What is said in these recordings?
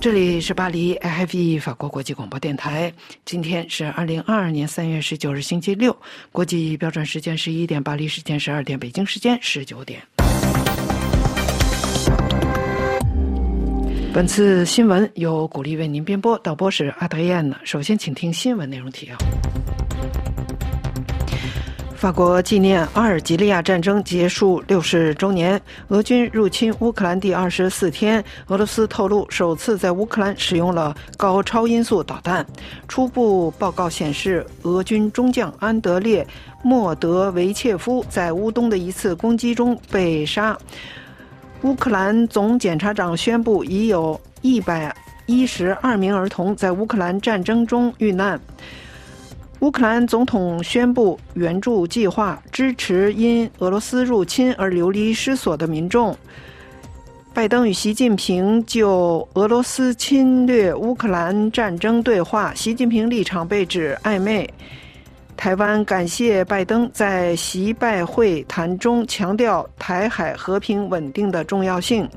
这里是巴黎 IFE 法国国际广播电台。今天是二零二二年三月十九日，星期六。国际标准时间十一点，巴黎时间十二点，北京时间十九点。本次新闻由鼓励为您编播，导播是阿德燕呢。首先，请听新闻内容提要。法国纪念阿尔及利亚战争结束六十周年，俄军入侵乌克兰第二十四天，俄罗斯透露首次在乌克兰使用了高超音速导弹。初步报告显示，俄军中将安德烈·莫德维切夫在乌东的一次攻击中被杀。乌克兰总检察长宣布，已有一百一十二名儿童在乌克兰战争中遇难。乌克兰总统宣布援助计划，支持因俄罗斯入侵而流离失所的民众。拜登与习近平就俄罗斯侵略乌克兰战争对话，习近平立场被指暧昧。台湾感谢拜登在习拜会谈中强调台海和平稳定的重要性。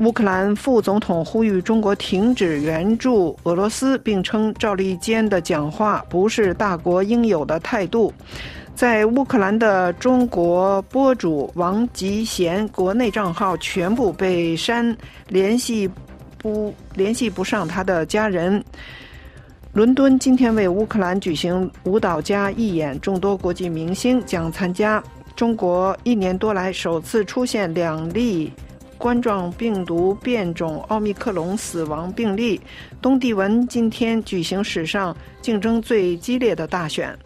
乌克兰副总统呼吁中国停止援助俄罗斯，并称赵立坚的讲话不是大国应有的态度。在乌克兰的中国博主王吉贤国内账号全部被删，联系不联系不上他的家人。伦敦今天为乌克兰举行舞蹈家义演，众多国际明星将参加。中国一年多来首次出现两例。冠状病毒变种奥密克戎死亡病例。东帝汶今天举行史上竞争最激烈的大选。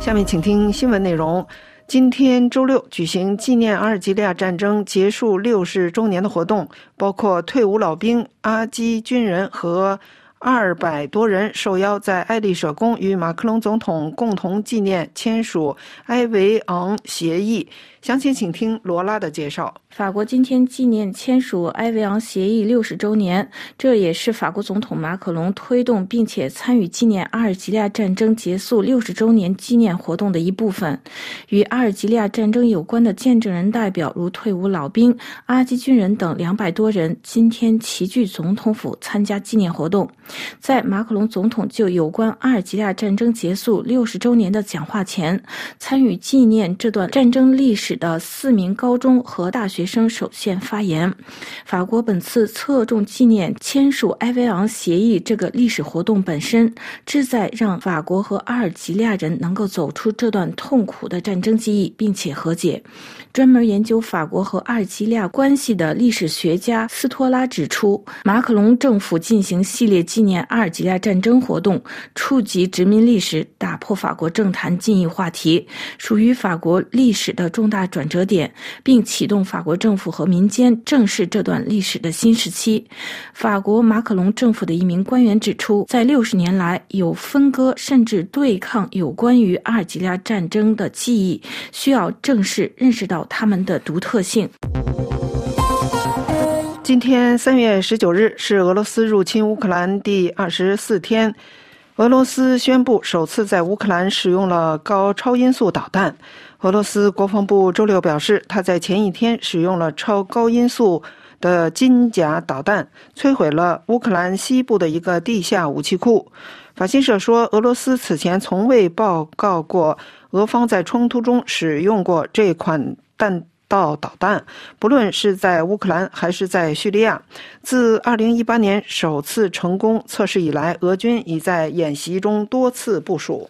下面请听新闻内容。今天周六举行纪念阿尔及利亚战争结束六十周年的活动，包括退伍老兵、阿基军人和。二百多人受邀在爱丽舍宫与马克龙总统共同纪念签署埃维昂协议。详情请听罗拉的介绍。法国今天纪念签署埃维昂协议六十周年，这也是法国总统马克龙推动并且参与纪念阿尔及利亚战争结束六十周年纪念活动的一部分。与阿尔及利亚战争有关的见证人代表如退伍老兵、阿基军人等两百多人，今天齐聚总统府参加纪念活动。在马克龙总统就有关阿尔及利亚战争结束六十周年的讲话前，参与纪念这段战争历史的四名高中和大学学生首先发言。法国本次侧重纪念签署埃维昂协议这个历史活动本身，旨在让法国和阿尔及利亚人能够走出这段痛苦的战争记忆，并且和解。专门研究法国和阿尔及利亚关系的历史学家斯托拉指出，马克龙政府进行系列纪念阿尔及利亚战争活动，触及殖民历史，打破法国政坛禁议话题，属于法国历史的重大转折点，并启动法国政府和民间正视这段历史的新时期。法国马克龙政府的一名官员指出，在六十年来有分割甚至对抗有关于阿尔及利亚战争的记忆，需要正视认识到。他们的独特性。今天三月十九日是俄罗斯入侵乌克兰第二十四天，俄罗斯宣布首次在乌克兰使用了高超音速导弹。俄罗斯国防部周六表示，他在前一天使用了超高音速的金甲导弹，摧毁了乌克兰西部的一个地下武器库。法新社说，俄罗斯此前从未报告过俄方在冲突中使用过这款。弹到导弹，不论是在乌克兰还是在叙利亚，自2018年首次成功测试以来，俄军已在演习中多次部署。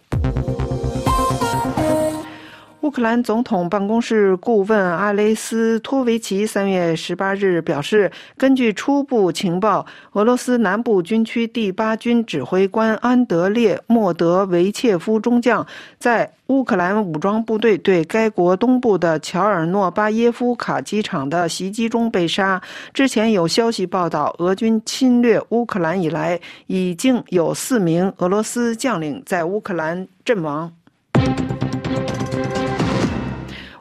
乌克兰总统办公室顾问阿雷斯托维奇三月十八日表示，根据初步情报，俄罗斯南部军区第八军指挥官安德烈·莫德维切夫中将在乌克兰武装部队对该国东部的乔尔诺巴耶夫卡机场的袭击中被杀。之前有消息报道，俄军侵略乌克兰以来，已经有四名俄罗斯将领在乌克兰阵亡。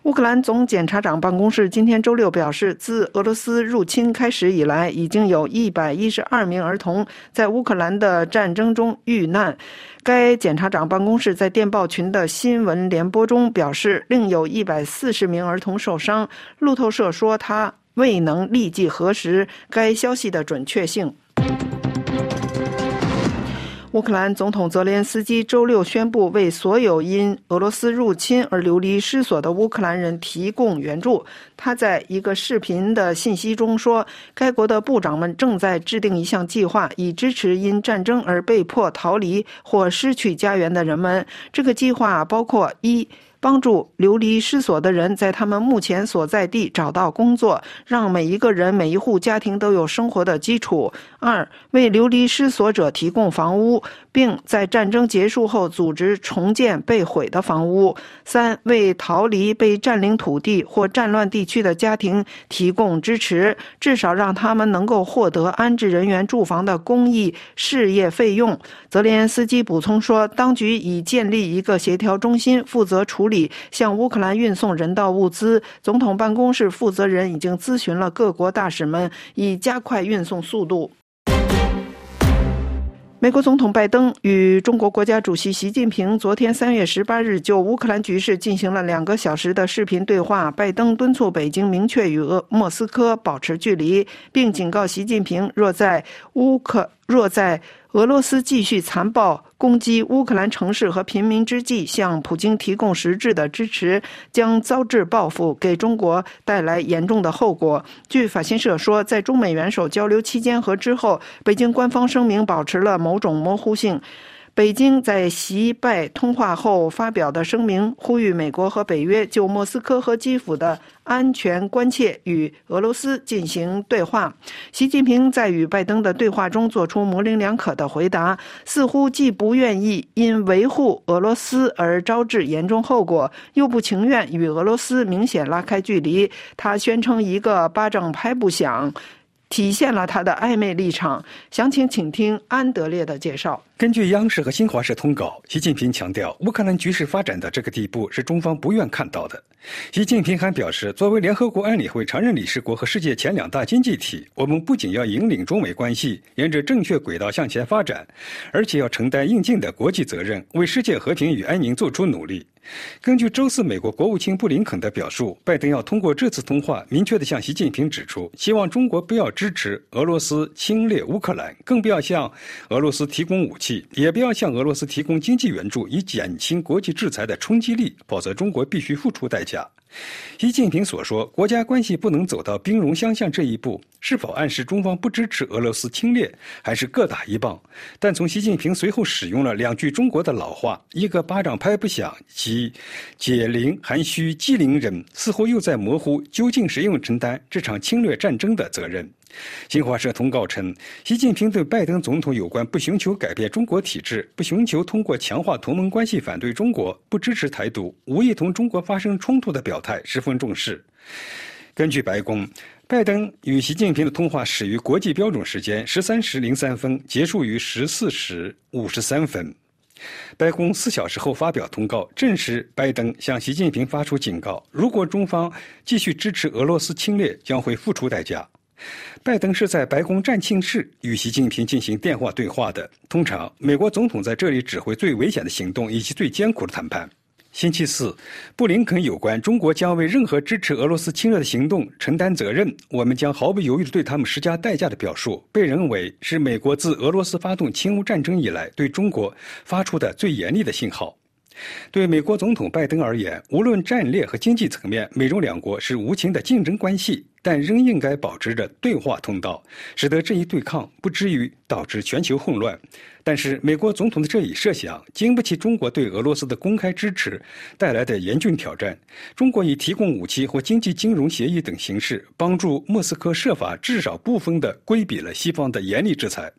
乌克兰总检察长办公室今天周六表示，自俄罗斯入侵开始以来，已经有一百一十二名儿童在乌克兰的战争中遇难。该检察长办公室在电报群的新闻联播中表示，另有一百四十名儿童受伤。路透社说，他未能立即核实该消息的准确性。乌克兰总统泽连斯基周六宣布，为所有因俄罗斯入侵而流离失所的乌克兰人提供援助。他在一个视频的信息中说，该国的部长们正在制定一项计划，以支持因战争而被迫逃离或失去家园的人们。这个计划包括一。帮助流离失所的人在他们目前所在地找到工作，让每一个人、每一户家庭都有生活的基础。二、为流离失所者提供房屋，并在战争结束后组织重建被毁的房屋。三、为逃离被占领土地或战乱地区的家庭提供支持，至少让他们能够获得安置人员住房的公益事业费用。泽连斯基补充说，当局已建立一个协调中心，负责处理。向乌克兰运送人道物资，总统办公室负责人已经咨询了各国大使们，以加快运送速度。美国总统拜登与中国国家主席习近平昨天三月十八日就乌克兰局势进行了两个小时的视频对话。拜登敦促北京明确与俄莫斯科保持距离，并警告习近平，若在乌克若在。俄罗斯继续残暴攻击乌克兰城市和平民之际，向普京提供实质的支持，将遭致报复，给中国带来严重的后果。据法新社说，在中美元首交流期间和之后，北京官方声明保持了某种模糊性。北京在习拜通话后发表的声明，呼吁美国和北约就莫斯科和基辅的安全关切与俄罗斯进行对话。习近平在与拜登的对话中做出模棱两可的回答，似乎既不愿意因维护俄罗斯而招致严重后果，又不情愿与俄罗斯明显拉开距离。他宣称一个巴掌拍不响。体现了他的暧昧立场。详情请听安德烈的介绍。根据央视和新华社通稿，习近平强调，乌克兰局势发展到这个地步是中方不愿看到的。习近平还表示，作为联合国安理会常任理事国和世界前两大经济体，我们不仅要引领中美关系沿着正确轨道向前发展，而且要承担应尽的国际责任，为世界和平与安宁做出努力。根据周四美国国务卿布林肯的表述，拜登要通过这次通话，明确地向习近平指出，希望中国不要支持俄罗斯侵略乌克兰，更不要向俄罗斯提供武器，也不要向俄罗斯提供经济援助，以减轻国际制裁的冲击力，否则中国必须付出代价。习近平所说，国家关系不能走到兵戎相向这一步，是否暗示中方不支持俄罗斯侵略，还是各打一棒？但从习近平随后使用了两句中国的老话：“一个巴掌拍不响”，及“解铃还需系铃人”，似乎又在模糊究竟谁用承担这场侵略战争的责任。新华社通告称，习近平对拜登总统有关不寻求改变中国体制、不寻求通过强化同盟关系反对中国、不支持台独、无意同中国发生冲突的表态十分重视。根据白宫，拜登与习近平的通话始于国际标准时间十三时零三分，结束于十四时五十三分。白宫四小时后发表通告，证实拜登向习近平发出警告：如果中方继续支持俄罗斯侵略，将会付出代价。拜登是在白宫战庆室与习近平进行电话对话的。通常，美国总统在这里指挥最危险的行动以及最艰苦的谈判。星期四，布林肯有关中国将为任何支持俄罗斯侵略的行动承担责任，我们将毫不犹豫地对他们施加代价的表述，被认为是美国自俄罗斯发动侵乌战争以来对中国发出的最严厉的信号。对美国总统拜登而言，无论战略和经济层面，美中两国是无情的竞争关系，但仍应该保持着对话通道，使得这一对抗不至于导致全球混乱。但是，美国总统的这一设想经不起中国对俄罗斯的公开支持带来的严峻挑战。中国以提供武器或经济金融协议等形式，帮助莫斯科设法至少部分地规避了西方的严厉制裁。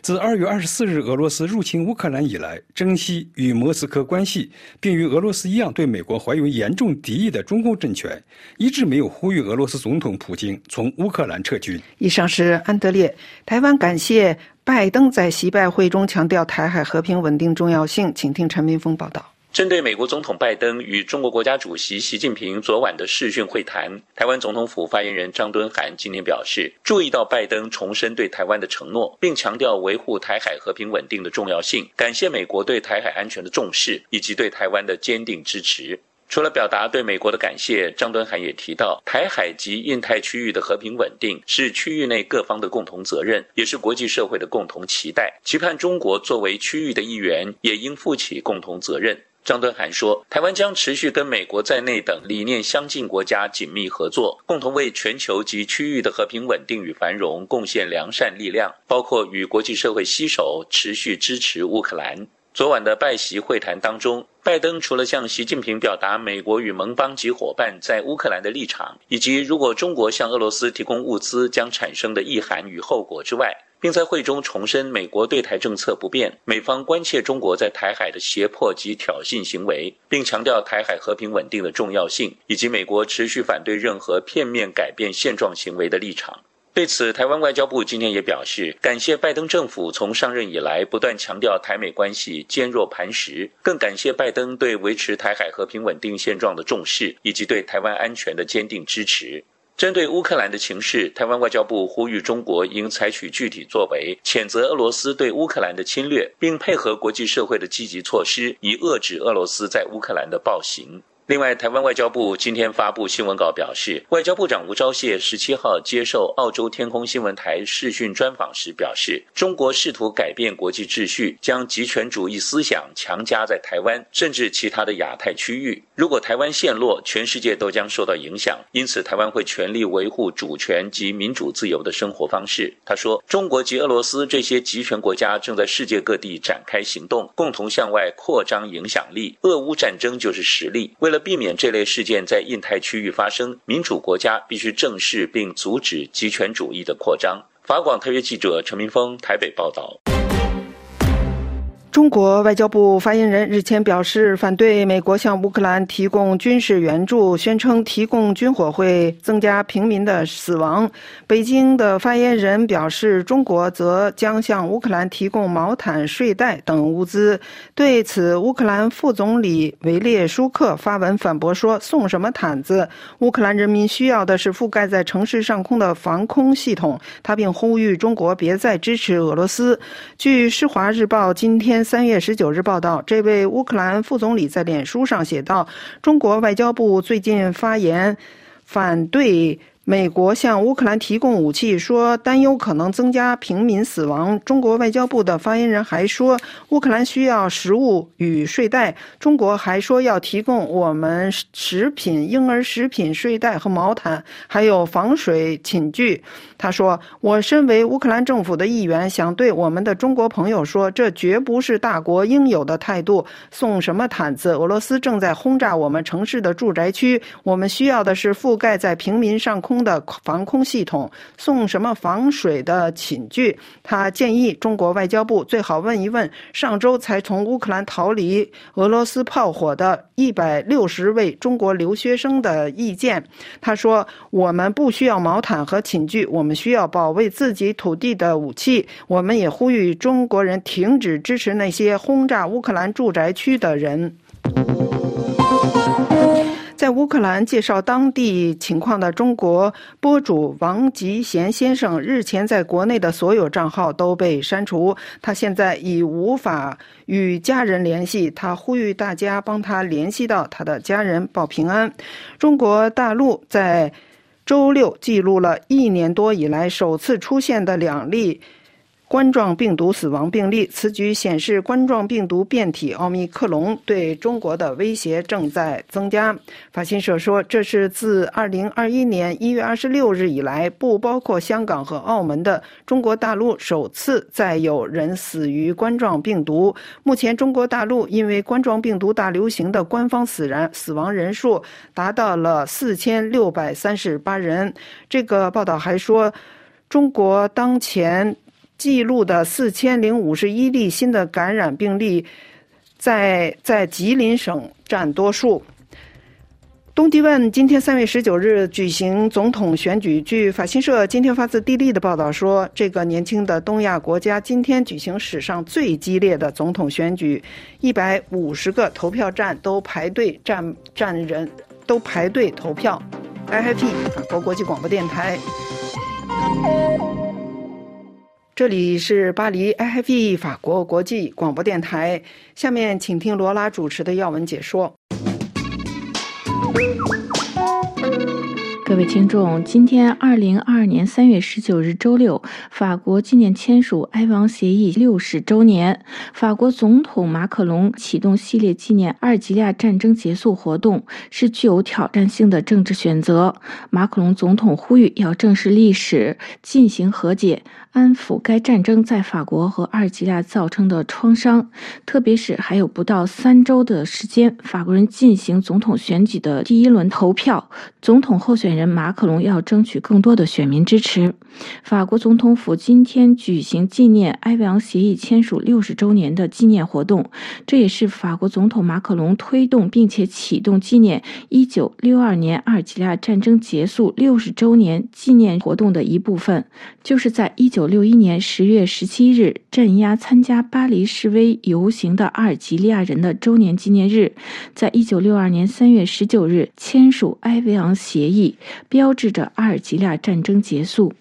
自二月二十四日俄罗斯入侵乌克兰以来，珍惜与莫斯科关系，并与俄罗斯一样对美国怀有严重敌意的中共政权，一直没有呼吁俄罗斯总统普京从乌克兰撤军。以上是安德烈。台湾感谢拜登在习拜会中强调台海和平稳定重要性，请听陈明峰报道。针对美国总统拜登与中国国家主席习近平昨晚的视讯会谈，台湾总统府发言人张敦涵今天表示，注意到拜登重申对台湾的承诺，并强调维护台海和平稳定的重要性，感谢美国对台海安全的重视以及对台湾的坚定支持。除了表达对美国的感谢，张敦涵也提到，台海及印太区域的和平稳定是区域内各方的共同责任，也是国际社会的共同期待。期盼中国作为区域的一员，也应负起共同责任。张敦涵说，台湾将持续跟美国在内等理念相近国家紧密合作，共同为全球及区域的和平稳定与繁荣贡献良善力量，包括与国际社会携手，持续支持乌克兰。昨晚的拜习会谈当中，拜登除了向习近平表达美国与盟邦及伙伴在乌克兰的立场，以及如果中国向俄罗斯提供物资将产生的意涵与后果之外，并在会中重申美国对台政策不变，美方关切中国在台海的胁迫及挑衅行为，并强调台海和平稳定的重要性，以及美国持续反对任何片面改变现状行为的立场。对此，台湾外交部今天也表示，感谢拜登政府从上任以来不断强调台美关系坚若磐石，更感谢拜登对维持台海和平稳定现状的重视，以及对台湾安全的坚定支持。针对乌克兰的情势，台湾外交部呼吁中国应采取具体作为，谴责俄罗斯对乌克兰的侵略，并配合国际社会的积极措施，以遏制俄罗斯在乌克兰的暴行。另外，台湾外交部今天发布新闻稿表示，外交部长吴钊燮十七号接受澳洲天空新闻台视讯专访时表示，中国试图改变国际秩序，将极权主义思想强加在台湾，甚至其他的亚太区域。如果台湾陷落，全世界都将受到影响。因此，台湾会全力维护主权及民主自由的生活方式。他说，中国及俄罗斯这些集权国家正在世界各地展开行动，共同向外扩张影响力。俄乌战争就是实例。为了避免这类事件在印太区域发生，民主国家必须正视并阻止极权主义的扩张。法广特约记者陈明峰台北报道。中国外交部发言人日前表示，反对美国向乌克兰提供军事援助，宣称提供军火会增加平民的死亡。北京的发言人表示，中国则将向乌克兰提供毛毯、睡袋等物资。对此，乌克兰副总理维列舒克发文反驳说：“送什么毯子？乌克兰人民需要的是覆盖在城市上空的防空系统。”他并呼吁中国别再支持俄罗斯。据《施华日报》今天。三月十九日报道，这位乌克兰副总理在脸书上写道：“中国外交部最近发言反对。”美国向乌克兰提供武器，说担忧可能增加平民死亡。中国外交部的发言人还说，乌克兰需要食物与睡袋。中国还说要提供我们食品、婴儿食品、睡袋和毛毯，还有防水寝具。他说：“我身为乌克兰政府的一员，想对我们的中国朋友说，这绝不是大国应有的态度。送什么毯子？俄罗斯正在轰炸我们城市的住宅区，我们需要的是覆盖在平民上空。”的防空系统送什么防水的寝具？他建议中国外交部最好问一问上周才从乌克兰逃离俄罗斯炮火的一百六十位中国留学生的意见。他说：“我们不需要毛毯和寝具，我们需要保卫自己土地的武器。我们也呼吁中国人停止支持那些轰炸乌克兰住宅区的人。”在乌克兰介绍当地情况的中国博主王吉贤先生日前在国内的所有账号都被删除，他现在已无法与家人联系。他呼吁大家帮他联系到他的家人报平安。中国大陆在周六记录了一年多以来首次出现的两例。冠状病毒死亡病例，此举显示冠状病毒变体奥密克戎对中国的威胁正在增加。法新社说，这是自2021年1月26日以来，不包括香港和澳门的中国大陆首次再有人死于冠状病毒。目前，中国大陆因为冠状病毒大流行的官方死人死亡人数达到了4638人。这个报道还说，中国当前。记录的四千零五十一例新的感染病例，在在吉林省占多数。东帝汶今天三月十九日举行总统选举。据法新社今天发自地利的报道说，这个年轻的东亚国家今天举行史上最激烈的总统选举，一百五十个投票站都排队站站人，都排队投票。IFP 法国国际广播电台。这里是巴黎 IFE 法国国际广播电台。下面请听罗拉主持的要闻解说。各位听众，今天二零二二年三月十九日周六，法国纪念签署埃王协议六十周年。法国总统马克龙启动系列纪念阿尔及利亚战争结束活动，是具有挑战性的政治选择。马克龙总统呼吁要正视历史，进行和解。安抚该战争在法国和阿尔及利亚造成的创伤，特别是还有不到三周的时间，法国人进行总统选举的第一轮投票，总统候选人马克龙要争取更多的选民支持。法国总统府今天举行纪念埃维昂协议签署六十周年的纪念活动，这也是法国总统马克龙推动并且启动纪念一九六二年阿尔及利亚战争结束六十周年纪念活动的一部分，就是在一九。六一年十月十七日，镇压参加巴黎示威游行的阿尔及利亚人的周年纪念日，在一九六二年三月十九日签署埃维昂协议，标志着阿尔及利亚战争结束。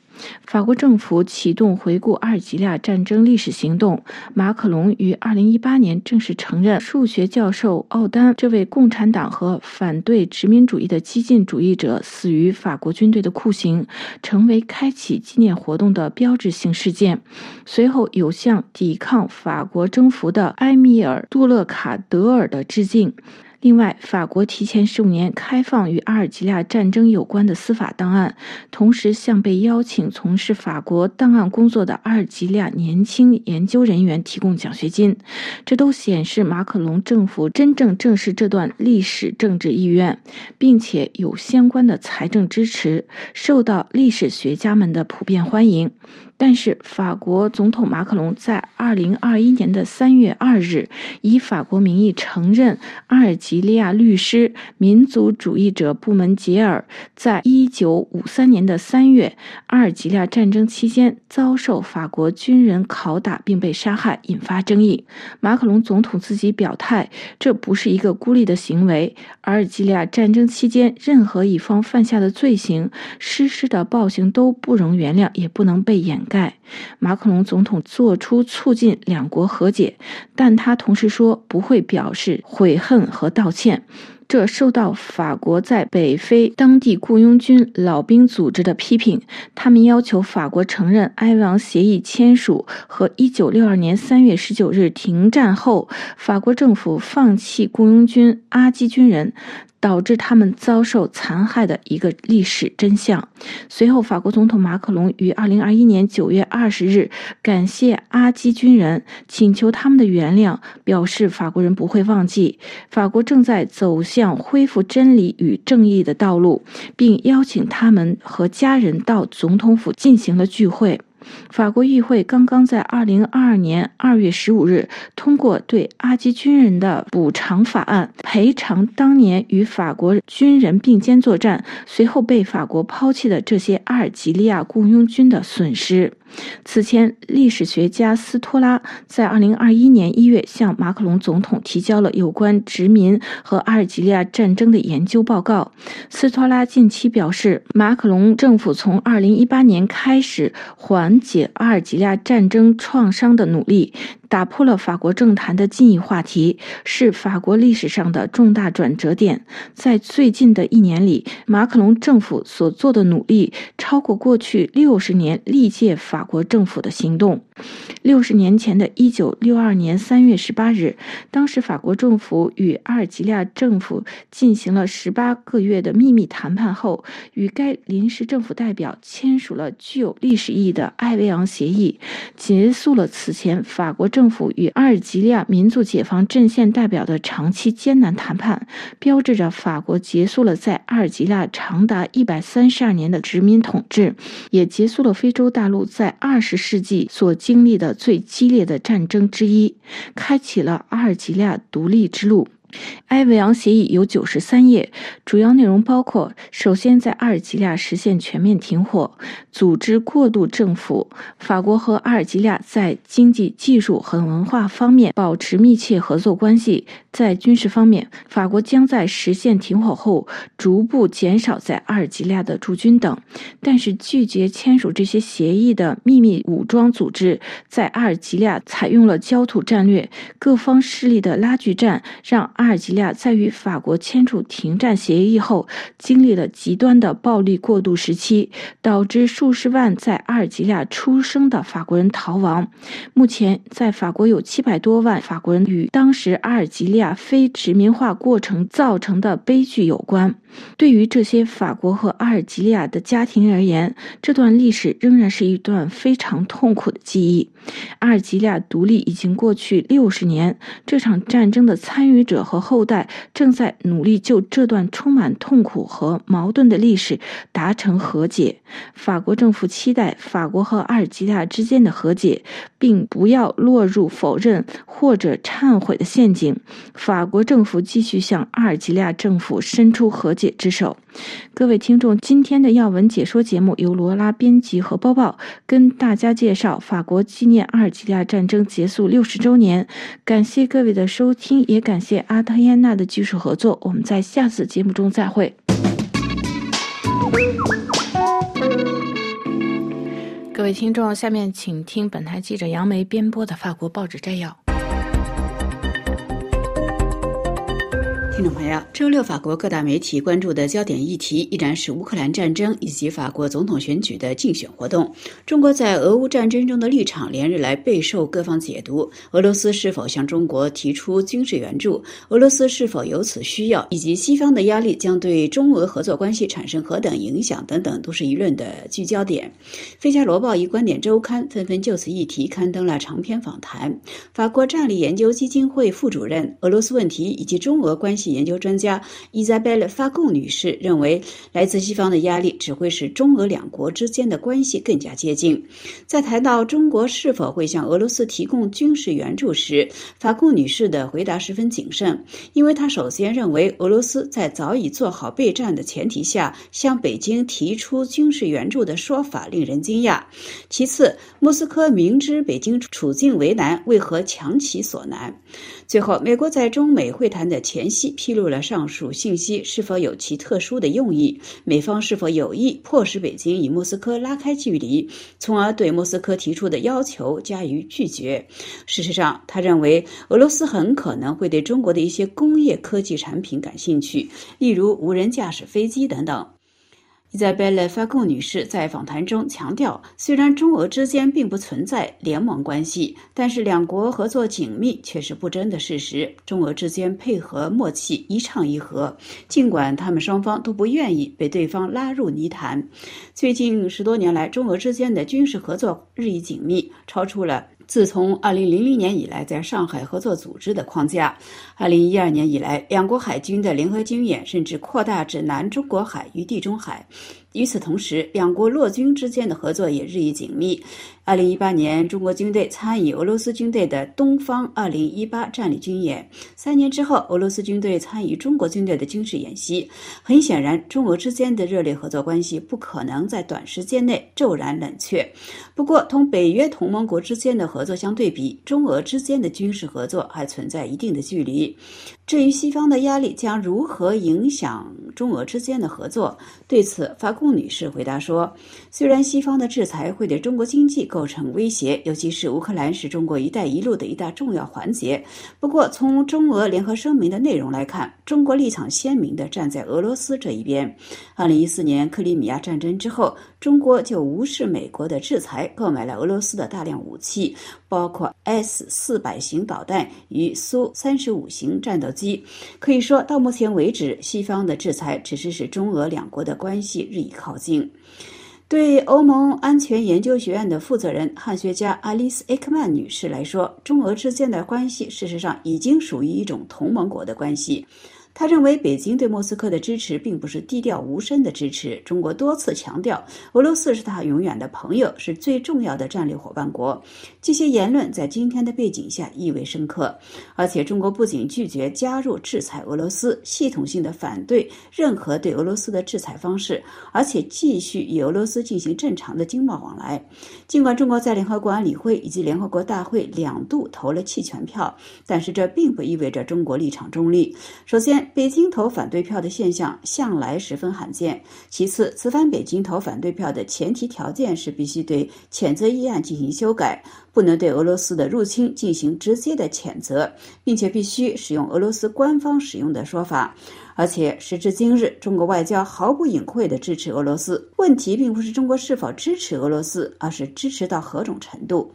法国政府启动回顾阿尔及利亚战争历史行动。马克龙于2018年正式承认数学教授奥丹这位共产党和反对殖民主义的激进主义者死于法国军队的酷刑，成为开启纪念活动的标志性事件。随后有向抵抗法国征服的埃米尔·杜勒卡德尔的致敬。另外，法国提前十五年开放与阿尔及利亚战争有关的司法档案，同时向被邀请从事法国档案工作的阿尔及利亚年轻研究人员提供奖学金。这都显示马克龙政府真正正视这段历史政治意愿，并且有相关的财政支持，受到历史学家们的普遍欢迎。但是，法国总统马克龙在二零二一年的三月二日，以法国名义承认阿尔及利亚律师民族主义者布门杰尔在一九五三年的三月阿尔及利亚战争期间遭受法国军人拷打并被杀害，引发争议。马克龙总统自己表态，这不是一个孤立的行为。阿尔及利亚战争期间，任何一方犯下的罪行、实施的暴行都不容原谅，也不能被掩。盖马克龙总统做出促进两国和解，但他同时说不会表示悔恨和道歉。这受到法国在北非当地雇佣军老兵组织的批评，他们要求法国承认埃王协议签署和1962年3月19日停战后，法国政府放弃雇佣军阿基军人。导致他们遭受残害的一个历史真相。随后，法国总统马克龙于二零二一年九月二十日感谢阿基军人，请求他们的原谅，表示法国人不会忘记。法国正在走向恢复真理与正义的道路，并邀请他们和家人到总统府进行了聚会。法国议会刚刚在二零二二年二月十五日通过对阿基军人的补偿法案，赔偿当年与法国军人并肩作战，随后被法国抛弃的这些阿尔及利亚雇佣军的损失。此前，历史学家斯托拉在2021年1月向马克龙总统提交了有关殖民和阿尔及利亚战争的研究报告。斯托拉近期表示，马克龙政府从2018年开始缓解阿尔及利亚战争创伤的努力。打破了法国政坛的禁议话题，是法国历史上的重大转折点。在最近的一年里，马克龙政府所做的努力超过过去六十年历届法国政府的行动。六十年前的一九六二年三月十八日，当时法国政府与阿尔及利亚政府进行了十八个月的秘密谈判后，与该临时政府代表签署了具有历史意义的艾维昂协议，结束了此前法国。政府与阿尔及利亚民族解放阵线代表的长期艰难谈判，标志着法国结束了在阿尔及利亚长达一百三十二年的殖民统治，也结束了非洲大陆在二十世纪所经历的最激烈的战争之一，开启了阿尔及利亚独立之路。埃维昂协议有九十三页，主要内容包括：首先，在阿尔及利亚实现全面停火，组织过渡政府；法国和阿尔及利亚在经济、技术和文化方面保持密切合作关系；在军事方面，法国将在实现停火后逐步减少在阿尔及利亚的驻军等。但是，拒绝签署这些协议的秘密武装组织在阿尔及利亚采用了焦土战略，各方势力的拉锯战让。阿尔及利亚在与法国签署停战协议后，经历了极端的暴力过渡时期，导致数十万在阿尔及利亚出生的法国人逃亡。目前，在法国有七百多万法国人与当时阿尔及利亚非殖民化过程造成的悲剧有关。对于这些法国和阿尔及利亚的家庭而言，这段历史仍然是一段非常痛苦的记忆。阿尔及利亚独立已经过去六十年，这场战争的参与者和后代正在努力就这段充满痛苦和矛盾的历史达成和解。法国政府期待法国和阿尔及利亚之间的和解，并不要落入否认或者忏悔的陷阱。法国政府继续向阿尔及利亚政府伸出和解之手。各位听众，今天的要闻解说节目由罗拉编辑和播报，跟大家介绍法国纪念阿尔及利亚战争结束六十周年。感谢各位的收听，也感谢阿特耶娜的技术合作。我们在下次节目中再会。各位听众，下面请听本台记者杨梅编播的法国报纸摘要。听众朋友，周六法国各大媒体关注的焦点议题依然是乌克兰战争以及法国总统选举的竞选活动。中国在俄乌战争中的立场连日来备受各方解读。俄罗斯是否向中国提出军事援助？俄罗斯是否有此需要？以及西方的压力将对中俄合作关系产生何等影响？等等，都是舆论的聚焦点。《费加罗报》一观点周刊纷纷就此议题刊登了长篇访谈。法国战略研究基金会副主任、俄罗斯问题以及中俄关系。研究专家伊莎贝勒·法贡女士认为，来自西方的压力只会使中俄两国之间的关系更加接近。在谈到中国是否会向俄罗斯提供军事援助时，法贡女士的回答十分谨慎，因为她首先认为，俄罗斯在早已做好备战的前提下向北京提出军事援助的说法令人惊讶。其次，莫斯科明知北京处境为难，为何强其所难？最后，美国在中美会谈的前夕披露了上述信息是否有其特殊的用意？美方是否有意迫使北京与莫斯科拉开距离，从而对莫斯科提出的要求加以拒绝？事实上，他认为俄罗斯很可能会对中国的一些工业科技产品感兴趣，例如无人驾驶飞机等等。伊莎贝勒·法贡女士在访谈中强调，虽然中俄之间并不存在联盟关系，但是两国合作紧密却是不争的事实。中俄之间配合默契一唱一和，尽管他们双方都不愿意被对方拉入泥潭。最近十多年来，中俄之间的军事合作日益紧密，超出了。自从2000年以来，在上海合作组织的框架，2012年以来，两国海军的联合军演甚至扩大至南中国海与地中海。与此同时，两国陆军之间的合作也日益紧密。二零一八年，中国军队参与俄罗斯军队的东方二零一八战略军演。三年之后，俄罗斯军队参与中国军队的军事演习。很显然，中俄之间的热烈合作关系不可能在短时间内骤然冷却。不过，同北约同盟国之间的合作相对比，中俄之间的军事合作还存在一定的距离。至于西方的压力将如何影响中俄之间的合作，对此，法贡女士回答说：“虽然西方的制裁会对中国经济构成威胁，尤其是乌克兰是中国‘一带一路’的一大重要环节。不过，从中俄联合声明的内容来看，中国立场鲜明地站在俄罗斯这一边。二零一四年克里米亚战争之后，中国就无视美国的制裁，购买了俄罗斯的大量武器，包括 S 四百型导弹与苏三十五型战斗机。可以说，到目前为止，西方的制裁只是使中俄两国的关系日益靠近。”对欧盟安全研究学院的负责人、汉学家爱丽丝·艾克曼女士来说，中俄之间的关系事实上已经属于一种同盟国的关系。他认为，北京对莫斯科的支持并不是低调无声的支持。中国多次强调，俄罗斯是他永远的朋友，是最重要的战略伙伴国。这些言论在今天的背景下意味深刻。而且，中国不仅拒绝加入制裁俄罗斯，系统性的反对任何对俄罗斯的制裁方式，而且继续与俄罗斯进行正常的经贸往来。尽管中国在联合国安理会以及联合国大会两度投了弃权票，但是这并不意味着中国立场中立。首先，北京投反对票的现象向来十分罕见；其次，此番北京投反对票的前提条件是必须对谴责议案进行修改，不能对俄罗斯的入侵进行直接的谴责，并且必须使用俄罗斯官方使用的说法。而且时至今日，中国外交毫不隐晦地支持俄罗斯。问题并不是中国是否支持俄罗斯，而是支持到何种程度。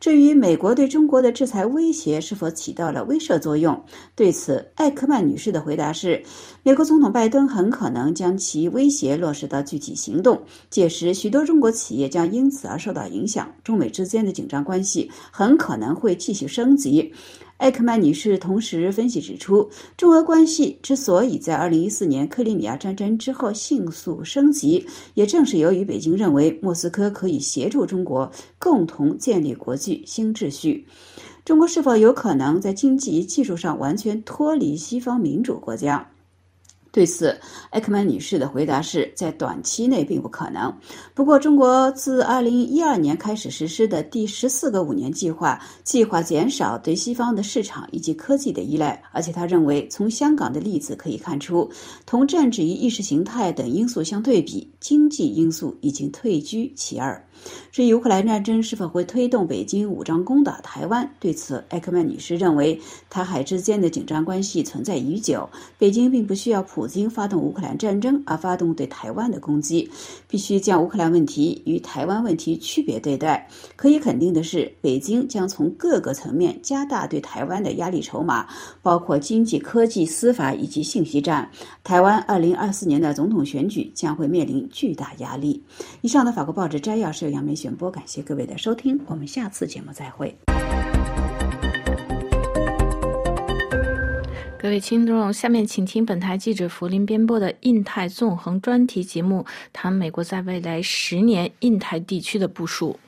至于美国对中国的制裁威胁是否起到了威慑作用，对此，艾克曼女士的回答是：美国总统拜登很可能将其威胁落实到具体行动，届时许多中国企业将因此而受到影响，中美之间的紧张关系很可能会继续升级。艾克曼女士同时分析指出，中俄关系之所以在二零一四年克里米亚战争之后迅速升级，也正是由于北京认为莫斯科可以协助中国共同建立国际新秩序。中国是否有可能在经济技术上完全脱离西方民主国家？对此，艾克曼女士的回答是在短期内并不可能。不过，中国自2012年开始实施的第十四个五年计划，计划减少对西方的市场以及科技的依赖。而且，他认为从香港的例子可以看出，同政治与意识形态等因素相对比，经济因素已经退居其二。至于乌克兰战争是否会推动北京武装攻打台湾，对此，艾克曼女士认为，台海之间的紧张关系存在已久，北京并不需要普京发动乌克兰战争而发动对台湾的攻击，必须将乌克兰问题与台湾问题区别对待。可以肯定的是，北京将从各个层面加大对台湾的压力筹码，包括经济、科技、司法以及信息战。台湾二零二四年的总统选举将会面临巨大压力。以上的法国报纸摘要是。杨梅选播，感谢各位的收听，我们下次节目再会。各位听众，下面请听本台记者福林编播的印太纵横专题节目，谈美国在未来十年印太地区的部署。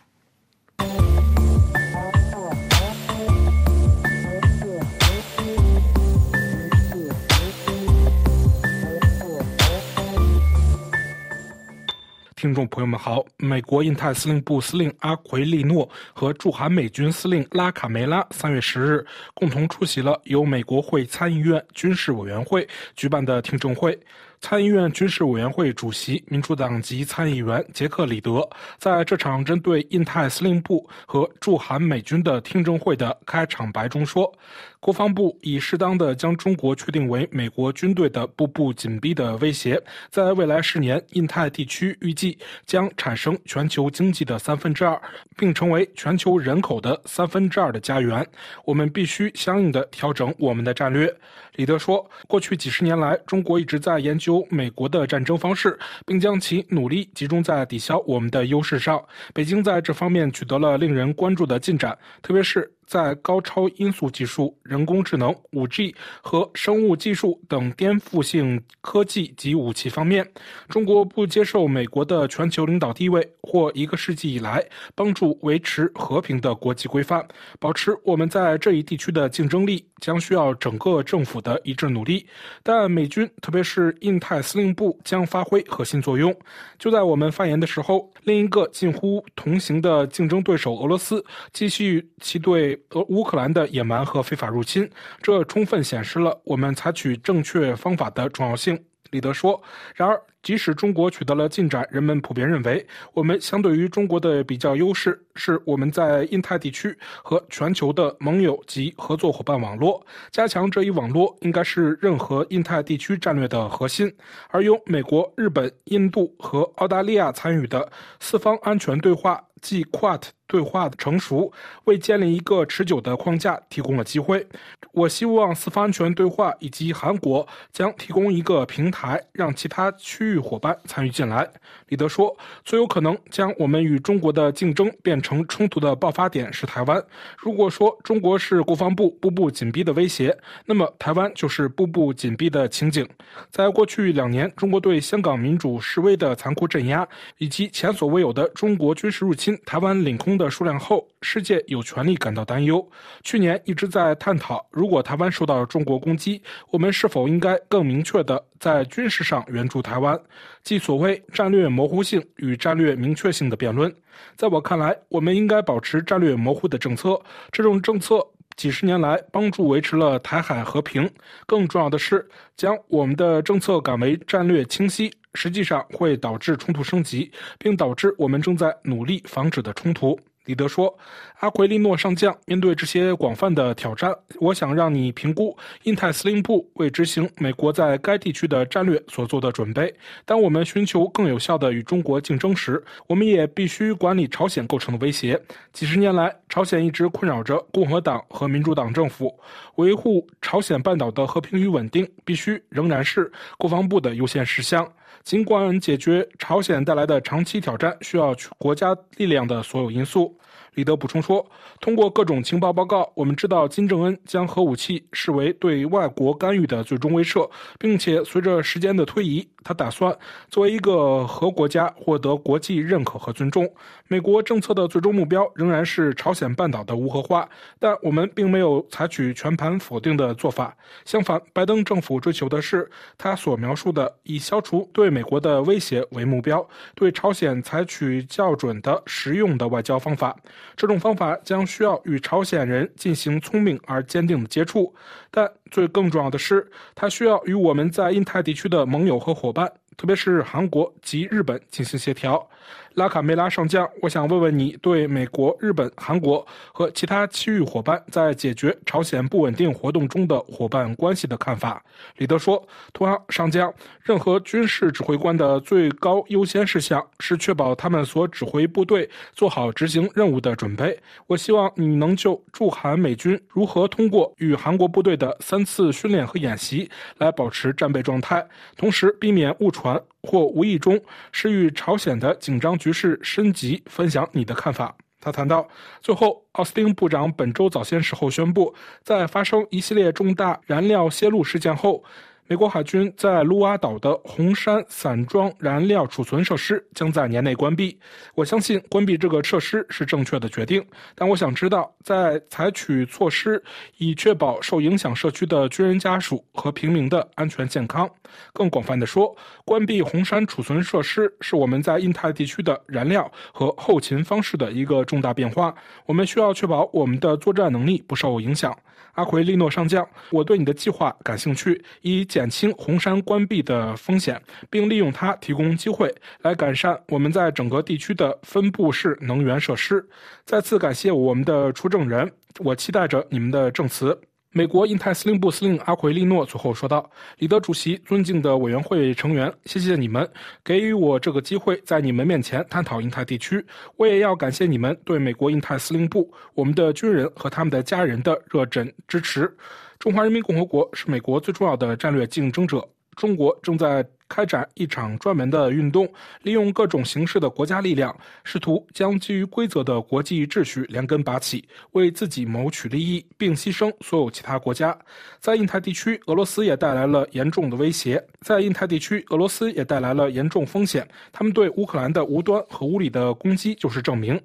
听众朋友们好，美国印太司令部司令阿奎利诺和驻韩美军司令拉卡梅拉三月十日共同出席了由美国会参议院军事委员会举办的听证会。参议院军事委员会主席、民主党籍参议员杰克里德在这场针对印太司令部和驻韩美军的听证会的开场白中说。国防部已适当的将中国确定为美国军队的步步紧逼的威胁。在未来十年，印太地区预计将产生全球经济的三分之二，并成为全球人口的三分之二的家园。我们必须相应的调整我们的战略。李德说，过去几十年来，中国一直在研究美国的战争方式，并将其努力集中在抵消我们的优势上。北京在这方面取得了令人关注的进展，特别是。在高超音速技术、人工智能、五 G 和生物技术等颠覆性科技及武器方面，中国不接受美国的全球领导地位或一个世纪以来帮助维持和平的国际规范。保持我们在这一地区的竞争力，将需要整个政府的一致努力。但美军，特别是印太司令部，将发挥核心作用。就在我们发言的时候，另一个近乎同行的竞争对手俄罗斯继续其对。和乌克兰的野蛮和非法入侵，这充分显示了我们采取正确方法的重要性。李德说：“然而，即使中国取得了进展，人们普遍认为，我们相对于中国的比较优势是我们在印太地区和全球的盟友及合作伙伴网络。加强这一网络应该是任何印太地区战略的核心。而由美国、日本、印度和澳大利亚参与的四方安全对话，即 QUAT。”对话的成熟，为建立一个持久的框架提供了机会。我希望四方安全对话以及韩国将提供一个平台，让其他区域伙伴参与进来。李德说：“最有可能将我们与中国的竞争变成冲突的爆发点是台湾。如果说中国是国防部步步紧逼的威胁，那么台湾就是步步紧逼的情景。在过去两年，中国对香港民主示威的残酷镇压，以及前所未有的中国军事入侵台湾领空。”的数量后，世界有权利感到担忧。去年一直在探讨，如果台湾受到中国攻击，我们是否应该更明确的在军事上援助台湾，即所谓战略模糊性与战略明确性的辩论。在我看来，我们应该保持战略模糊的政策，这种政策。几十年来帮助维持了台海和平。更重要的是，将我们的政策改为战略清晰，实际上会导致冲突升级，并导致我们正在努力防止的冲突。李德说：“阿奎利诺上将面对这些广泛的挑战，我想让你评估印太司令部为执行美国在该地区的战略所做的准备。当我们寻求更有效的与中国竞争时，我们也必须管理朝鲜构成的威胁。几十年来，朝鲜一直困扰着共和党和民主党政府，维护朝鲜半岛的和平与稳定必须仍然是国防部的优先事项。”尽管解决朝鲜带来的长期挑战需要国家力量的所有因素。李德补充说：“通过各种情报报告，我们知道金正恩将核武器视为对外国干预的最终威慑，并且随着时间的推移，他打算作为一个核国家获得国际认可和尊重。美国政策的最终目标仍然是朝鲜半岛的无核化，但我们并没有采取全盘否定的做法。相反，拜登政府追求的是他所描述的以消除对美国的威胁为目标，对朝鲜采取较准的、实用的外交方法。”这种方法将需要与朝鲜人进行聪明而坚定的接触，但最更重要的是，它需要与我们在印太地区的盟友和伙伴，特别是韩国及日本进行协调。拉卡梅拉上将，我想问问你对美国、日本、韩国和其他区域伙伴在解决朝鲜不稳定活动中的伙伴关系的看法。李德说：“同样，上将，任何军事指挥官的最高优先事项是确保他们所指挥部队做好执行任务的准备。我希望你能就驻韩美军如何通过与韩国部队的三次训练和演习来保持战备状态，同时避免误传。”或无意中使与朝鲜的紧张局势升级，分享你的看法。他谈到，最后，奥斯汀部长本周早些时候宣布，在发生一系列重大燃料泄露事件后。美国海军在卢瓦岛的红山散装燃料储存设施将在年内关闭。我相信关闭这个设施是正确的决定，但我想知道，在采取措施以确保受影响社区的军人家属和平民的安全健康。更广泛的说，关闭红山储存设施是我们在印太地区的燃料和后勤方式的一个重大变化。我们需要确保我们的作战能力不受影响。阿奎利诺上将，我对你的计划感兴趣，以减减轻红山关闭的风险，并利用它提供机会来改善我们在整个地区的分布式能源设施。再次感谢我们的出证人，我期待着你们的证词。美国印太司令部司令阿奎利诺最后说道：“李德主席，尊敬的委员会成员，谢谢你们给予我这个机会，在你们面前探讨印太地区。我也要感谢你们对美国印太司令部、我们的军人和他们的家人的热忱支持。中华人民共和国是美国最重要的战略竞争者。中国正在。”开展一场专门的运动，利用各种形式的国家力量，试图将基于规则的国际秩序连根拔起，为自己谋取利益，并牺牲所有其他国家。在印太地区，俄罗斯也带来了严重的威胁。在印太地区，俄罗斯也带来了严重风险。他们对乌克兰的无端和无理的攻击就是证明。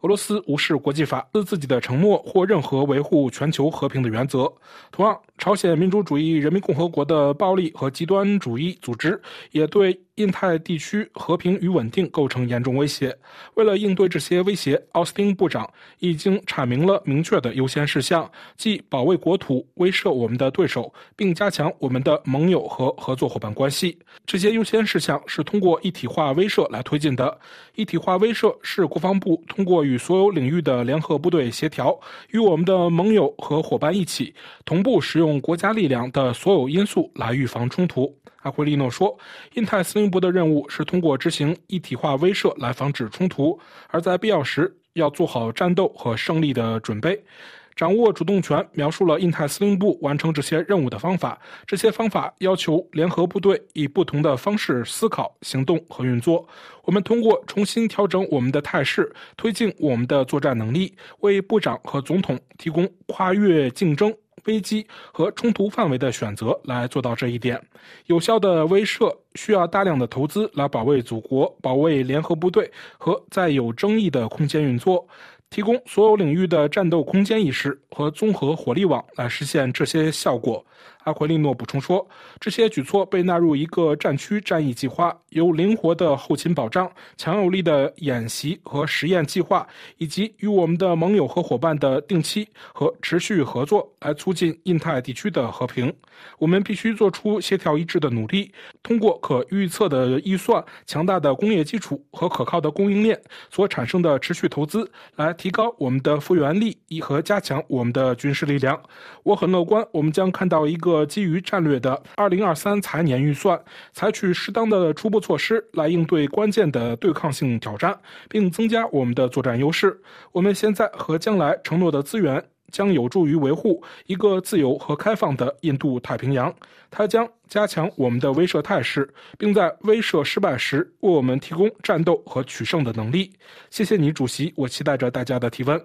俄罗斯无视国际法、自己的承诺或任何维护全球和平的原则。同样，朝鲜民主主义人民共和国的暴力和极端主义组织也对。印太地区和平与稳定构成严重威胁。为了应对这些威胁，奥斯汀部长已经阐明了明确的优先事项，即保卫国土、威慑我们的对手，并加强我们的盟友和合作伙伴关系。这些优先事项是通过一体化威慑来推进的。一体化威慑是国防部通过与所有领域的联合部队协调，与我们的盟友和伙伴一起，同步使用用国家力量的所有因素来预防冲突。阿奎利诺说：“印太司令部的任务是通过执行一体化威慑来防止冲突，而在必要时要做好战斗和胜利的准备，掌握主动权。”描述了印太司令部完成这些任务的方法。这些方法要求联合部队以不同的方式思考、行动和运作。我们通过重新调整我们的态势，推进我们的作战能力，为部长和总统提供跨越竞争。危机和冲突范围的选择来做到这一点。有效的威慑需要大量的投资来保卫祖国、保卫联合部队和在有争议的空间运作，提供所有领域的战斗空间意识和综合火力网来实现这些效果。阿奎利诺补充说，这些举措被纳入一个战区战役计划，由灵活的后勤保障、强有力的演习和实验计划，以及与我们的盟友和伙伴的定期和持续合作来促进印太地区的和平。我们必须做出协调一致的努力，通过可预测的预算、强大的工业基础和可靠的供应链所产生的持续投资，来提高我们的复原力和加强我们的军事力量。我很乐观，我们将看到一个基于战略的2023财年预算，采取适当的初步措施来应对关键的对抗性挑战，并增加我们的作战优势。我们现在和将来承诺的资源。将有助于维护一个自由和开放的印度太平洋。它将加强我们的威慑态势，并在威慑失败时为我们提供战斗和取胜的能力。谢谢你，主席。我期待着大家的提问。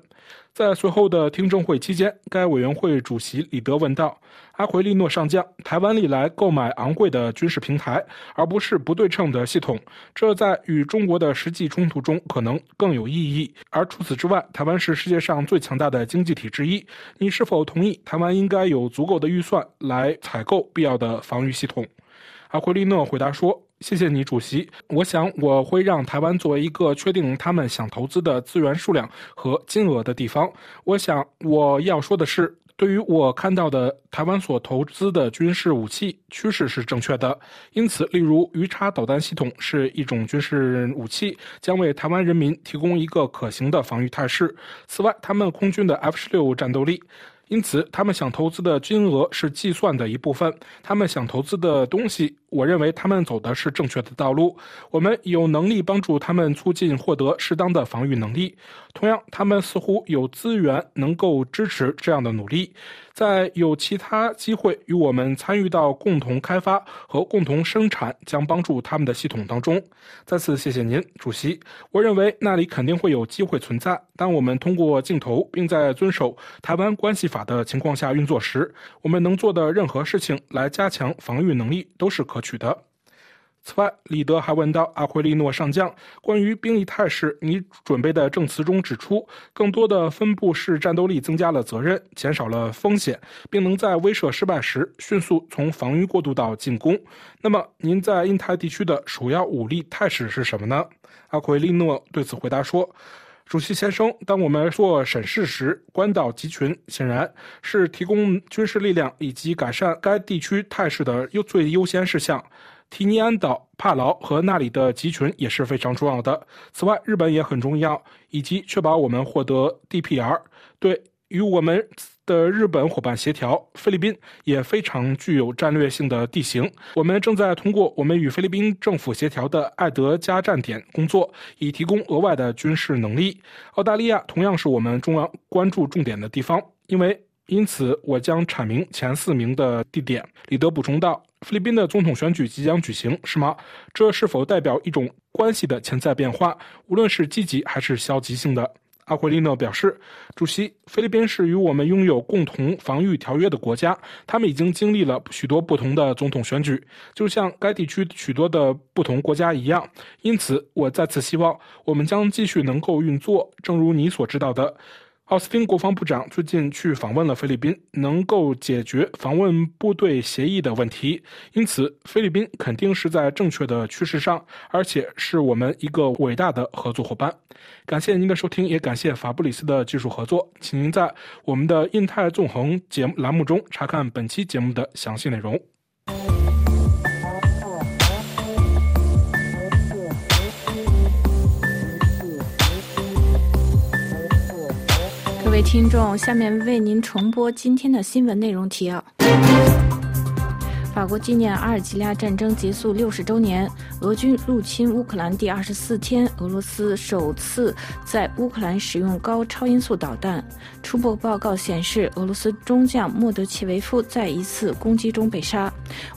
在随后的听证会期间，该委员会主席李德问道：“阿奎利诺上将，台湾历来购买昂贵的军事平台，而不是不对称的系统，这在与中国的实际冲突中可能更有意义。而除此之外，台湾是世界上最强大的经济体之一。你是否同意台湾应该有足够的预算来采购必要的防御系统？”阿奎利诺回答说。谢谢你，主席。我想我会让台湾作为一个确定他们想投资的资源数量和金额的地方。我想我要说的是，对于我看到的台湾所投资的军事武器趋势是正确的。因此，例如鱼叉导弹系统是一种军事武器，将为台湾人民提供一个可行的防御态势。此外，他们空军的 F 十六战斗力。因此，他们想投资的金额是计算的一部分。他们想投资的东西，我认为他们走的是正确的道路。我们有能力帮助他们促进获得适当的防御能力。同样，他们似乎有资源能够支持这样的努力。在有其他机会与我们参与到共同开发和共同生产将帮助他们的系统当中。再次谢谢您，主席。我认为那里肯定会有机会存在。当我们通过镜头并在遵守台湾关系法的情况下运作时，我们能做的任何事情来加强防御能力都是可取得。此外，李德还问到阿奎利诺上将关于兵力态势，你准备的证词中指出，更多的分布式战斗力增加了责任，减少了风险，并能在威慑失败时迅速从防御过渡到进攻。那么，您在印太地区的首要武力态势是什么呢？阿奎利诺对此回答说：“主席先生，当我们做审视时，关岛集群显然是提供军事力量以及改善该地区态势的优最优先事项。”提尼安岛、帕劳和那里的集群也是非常重要的。此外，日本也很重要，以及确保我们获得 DPR。对于我们的日本伙伴协调，菲律宾也非常具有战略性的地形。我们正在通过我们与菲律宾政府协调的艾德加站点工作，以提供额外的军事能力。澳大利亚同样是我们中央关注重点的地方，因为因此我将阐明前四名的地点。李德补充道。菲律宾的总统选举即将举行，是吗？这是否代表一种关系的潜在变化，无论是积极还是消极性的？阿奎利诺表示，主席，菲律宾是与我们拥有共同防御条约的国家，他们已经经历了许多不同的总统选举，就像该地区许多的不同国家一样。因此，我再次希望我们将继续能够运作，正如你所知道的。奥斯汀国防部长最近去访问了菲律宾，能够解决访问部队协议的问题，因此菲律宾肯定是在正确的趋势上，而且是我们一个伟大的合作伙伴。感谢您的收听，也感谢法布里斯的技术合作，请您在我们的印太纵横节目栏目中查看本期节目的详细内容。各位听众，下面为您重播今天的新闻内容提要。法国纪念阿尔及利亚战争结束六十周年，俄军入侵乌克兰第二十四天，俄罗斯首次在乌克兰使用高超音速导弹。初步报告显示，俄罗斯中将莫德奇维夫在一次攻击中被杀。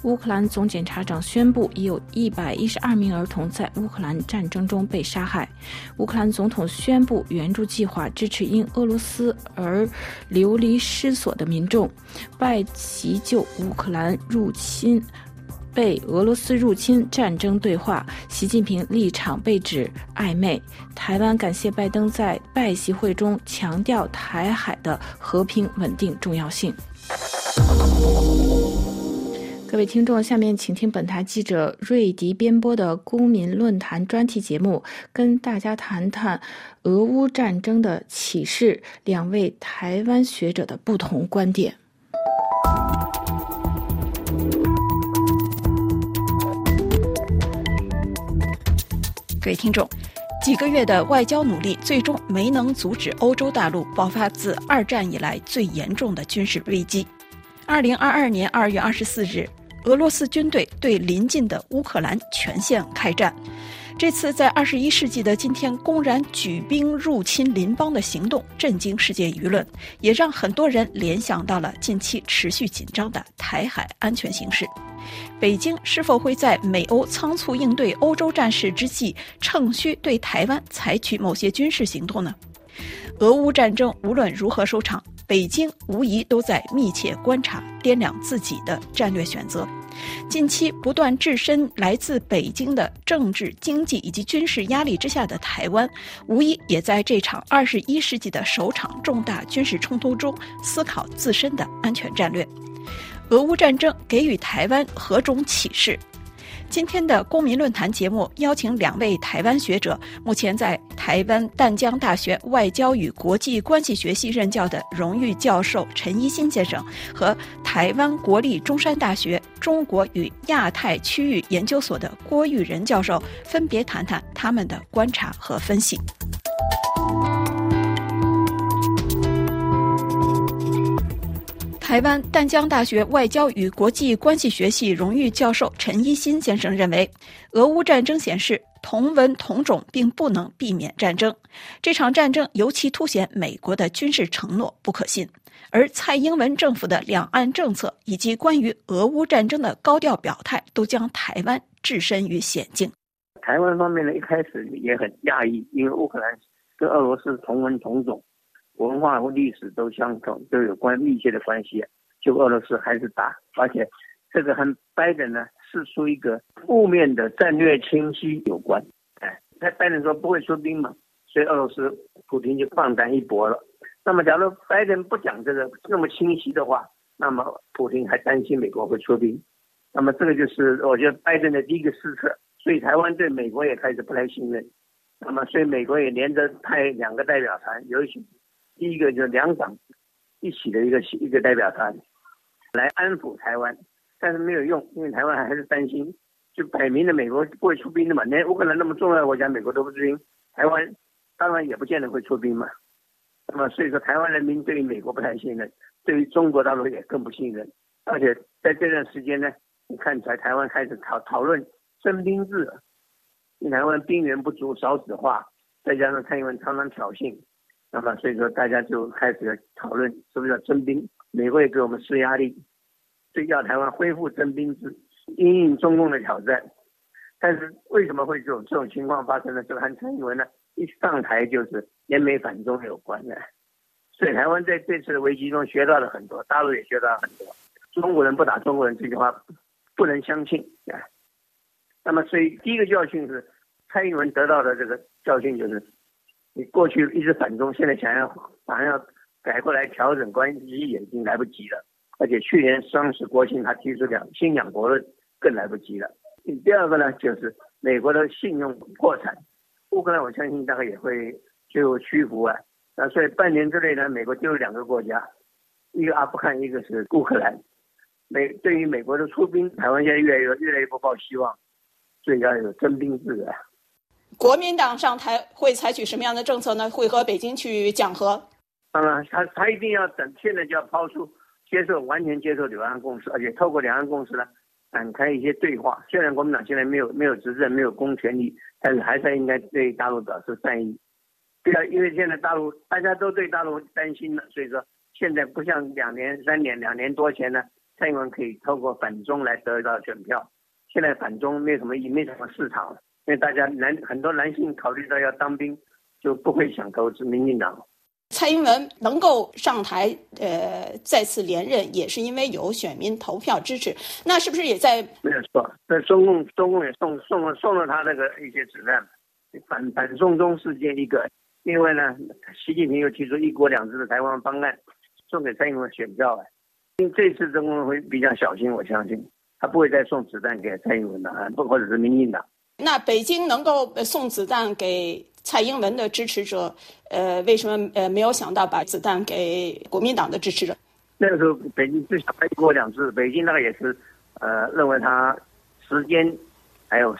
乌克兰总检察长宣布，已有一百一十二名儿童在乌克兰战争中被杀害。乌克兰总统宣布援助计划，支持因俄罗斯而流离失所的民众，拜急救乌克兰入侵。新被俄罗斯入侵战争对话，习近平立场被指暧昧。台湾感谢拜登在拜习会中强调台海的和平稳定重要性。各位听众，下面请听本台记者瑞迪编播的公民论坛专题节目，跟大家谈谈俄乌战争的启示，两位台湾学者的不同观点。各位听众，几个月的外交努力，最终没能阻止欧洲大陆爆发自二战以来最严重的军事危机。二零二二年二月二十四日。俄罗斯军队对邻近的乌克兰全线开战，这次在二十一世纪的今天公然举兵入侵邻邦的行动，震惊世界舆论，也让很多人联想到了近期持续紧张的台海安全形势。北京是否会在美欧仓促应对欧洲战事之际，趁虚对台湾采取某些军事行动呢？俄乌战争无论如何收场，北京无疑都在密切观察，掂量自己的战略选择。近期不断置身来自北京的政治、经济以及军事压力之下的台湾，无疑也在这场二十一世纪的首场重大军事冲突中思考自身的安全战略。俄乌战争给予台湾何种启示？今天的公民论坛节目邀请两位台湾学者，目前在台湾淡江大学外交与国际关系学系任教的荣誉教授陈一新先生，和台湾国立中山大学中国与亚太区域研究所的郭玉仁教授，分别谈谈他们的观察和分析。台湾淡江大学外交与国际关系学系荣誉教授陈一新先生认为，俄乌战争显示同文同种并不能避免战争。这场战争尤其凸显美国的军事承诺不可信，而蔡英文政府的两岸政策以及关于俄乌战争的高调表态，都将台湾置身于险境。台湾方面呢，一开始也很讶异，因为乌克兰跟俄罗斯同文同种。文化和历史都相同，都有关密切的关系。就俄罗斯还是打，而且这个和拜登呢是出一个负面的战略清晰有关。哎，那拜登说不会出兵嘛，所以俄罗斯普京就放胆一搏了。那么，假如拜登不讲这个那么清晰的话，那么普京还担心美国会出兵。那么，这个就是我觉得拜登的第一个失策。所以，台湾对美国也开始不太信任。那么，所以美国也连着派两个代表团，尤其。第一个就是两党一起的一个一个代表团来安抚台湾，但是没有用，因为台湾还是担心，就摆明了美国不会出兵的嘛，连乌克兰那么重要的国家，美国都不出兵，台湾当然也不见得会出兵嘛。那么所以说，台湾人民对于美国不太信任，对于中国大陆也更不信任，而且在这段时间呢，你看起来台湾开始讨讨论征兵制，台湾兵源不足少子化，再加上蔡英文常常挑衅。那么，所以说大家就开始讨论是不是要征兵？美国也给我们施压力，就要台湾恢复征兵制，应应中共的挑战。但是为什么会这种这种情况发生呢？就和蔡英文呢一上台就是联美反中有关的。所以台湾在这次的危机中学到了很多，大陆也学到了很多。中国人不打中国人这句话不能相信啊。那么，所以第一个教训是蔡英文得到的这个教训就是。你过去一直反中，现在想要想要改过来调整关系也已经来不及了。而且去年双十国庆他提出两新两国论更来不及了。第二个呢，就是美国的信用破产，乌克兰我相信大概也会最后屈服啊。那所以半年之内呢，美国丢了两个国家，一个阿富汗，一个是乌克兰。美对于美国的出兵，台湾现在越来越越来越不抱希望，所以要有征兵制啊。国民党上台会采取什么样的政策呢？会和北京去讲和？当然，他他一定要等，现在就要抛出接受完全接受两岸共识，而且透过两岸共识呢，展开一些对话。虽然国民党现在没有没有执政，没有公权力，但是还是应该对大陆表示善意。对啊，因为现在大陆大家都对大陆担心了，所以说现在不像两年、三年、两年多前呢，蔡英文可以透过反中来得到选票。现在反中没有什么意，没什么市场了。因为大家男很多男性考虑到要当兵，就不会想投资民进党。蔡英文能够上台，呃，再次连任，也是因为有选民投票支持。那是不是也在？没有错，在中共中共也送送了送了他那个一些子弹，反反送中事件一个。另外呢，习近平又提出一国两制的台湾方案，送给蔡英文选票。因为这次中共会比较小心，我相信。他不会再送子弹给蔡英文的啊，不或者是民进党。那北京能够送子弹给蔡英文的支持者，呃，为什么呃没有想到把子弹给国民党的支持者？那个时候北京是想一国两次，北京那个也是，呃，认为他时间还有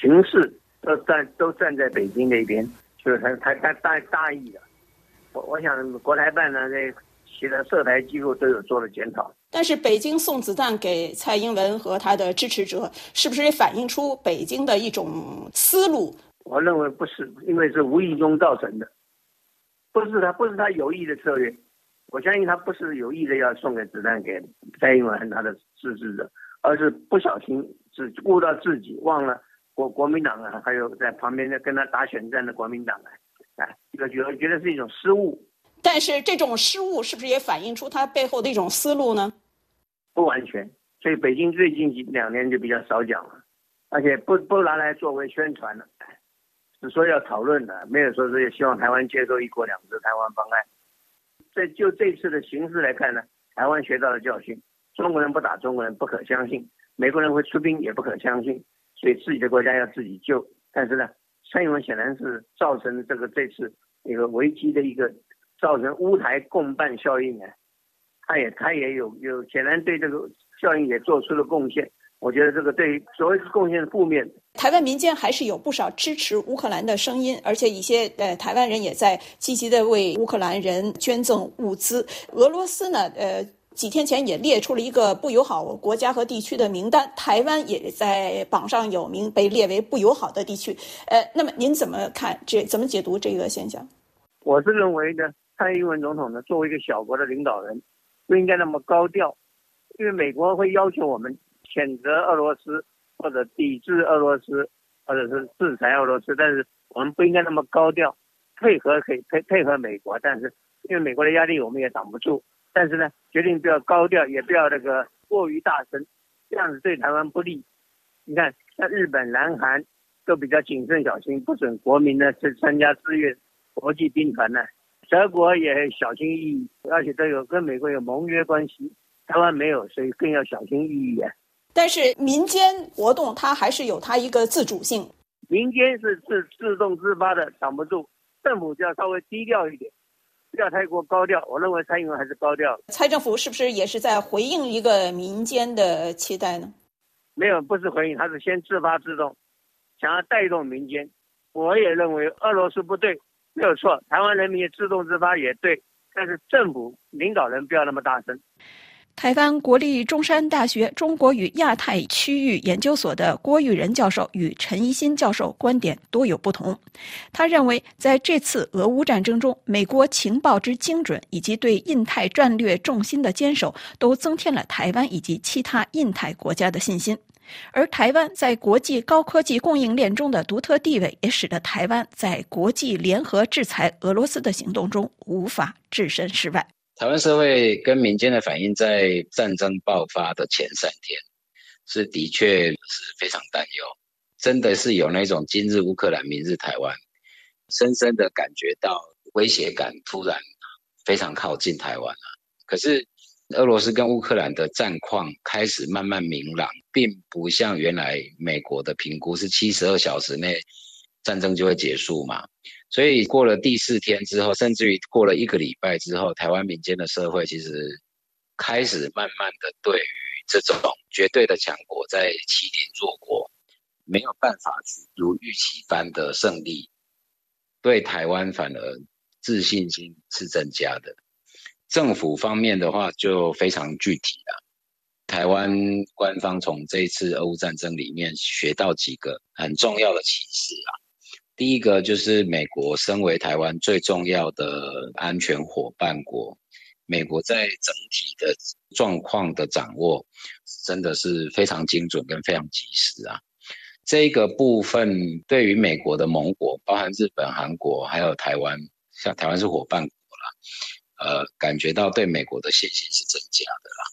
形势都站都站在北京那边，就是他他他大大意了。我我想国台办呢，这其他涉台机构都有做了检讨。但是北京送子弹给蔡英文和他的支持者，是不是也反映出北京的一种思路？我认为不是，因为是无意中造成的，不是他不是他有意的策略。我相信他不是有意的要送给子弹给蔡英文和他的支持者，而是不小心只顾到自己，忘了国国民党啊，还有在旁边的跟他打选战的国民党啊。哎，这个觉得觉得是一种失误，但是这种失误是不是也反映出他背后的一种思路呢？不完全，所以北京最近几两年就比较少讲了，而且不不拿来作为宣传了，只说要讨论的，没有说是希望台湾接受一国两制台湾方案。这就这次的形势来看呢，台湾学到了教训，中国人不打中国人不可相信，美国人会出兵也不可相信，所以自己的国家要自己救。但是呢？蔡英文显然是造成这个这次一个危机的一个造成乌台共办效应啊，他也他也有有显然对这个效应也做出了贡献。我觉得这个对所谓贡献是负面的。台湾民间还是有不少支持乌克兰的声音，而且一些呃台湾人也在积极的为乌克兰人捐赠物资。俄罗斯呢，呃。几天前也列出了一个不友好国家和地区的名单，台湾也在榜上有名，被列为不友好的地区。呃，那么您怎么看这？怎么解读这个现象？我是认为呢，蔡英文总统呢，作为一个小国的领导人，不应该那么高调，因为美国会要求我们谴责俄罗斯或者抵制俄罗斯，或者是制裁俄罗斯，但是我们不应该那么高调，配合可以配配合美国，但是因为美国的压力我们也挡不住。但是呢，决定不要高调，也不要那个过于大声，这样子对台湾不利。你看，像日本、南韩都比较谨慎小心，不准国民呢去参加志愿国际兵团呢。德国也小心翼翼，而且都有跟美国有盟约关系，台湾没有，所以更要小心翼翼啊。但是民间活动它还是有它一个自主性，民间是自自动自发的，挡不住，政府就要稍微低调一点。不要太过高调，我认为蔡英文还是高调。蔡政府是不是也是在回应一个民间的期待呢？没有，不是回应，他是先自发自动，想要带动民间。我也认为俄罗斯不对，没有错，台湾人民自动自发也对，但是政府领导人不要那么大声。台湾国立中山大学中国与亚太区域研究所的郭玉仁教授与陈一新教授观点多有不同。他认为，在这次俄乌战争中，美国情报之精准以及对印太战略重心的坚守，都增添了台湾以及其他印太国家的信心。而台湾在国际高科技供应链中的独特地位，也使得台湾在国际联合制裁俄罗斯的行动中无法置身事外。台湾社会跟民间的反应，在战争爆发的前三天，是的确是非常担忧，真的是有那种今日乌克兰，明日台湾，深深的感觉到威胁感突然非常靠近台湾了。可是俄罗斯跟乌克兰的战况开始慢慢明朗，并不像原来美国的评估是七十二小时内战争就会结束嘛。所以过了第四天之后，甚至于过了一个礼拜之后，台湾民间的社会其实开始慢慢的对于这种绝对的强国在欺凌弱国，没有办法如预期般的胜利，对台湾反而自信心是增加的。政府方面的话就非常具体了，台湾官方从这一次俄乌战争里面学到几个很重要的启示啊。第一个就是美国身为台湾最重要的安全伙伴国，美国在整体的状况的掌握真的是非常精准跟非常及时啊。这个部分对于美国的盟国，包含日本、韩国还有台湾，像台湾是伙伴国了，呃，感觉到对美国的信心是增加的啦。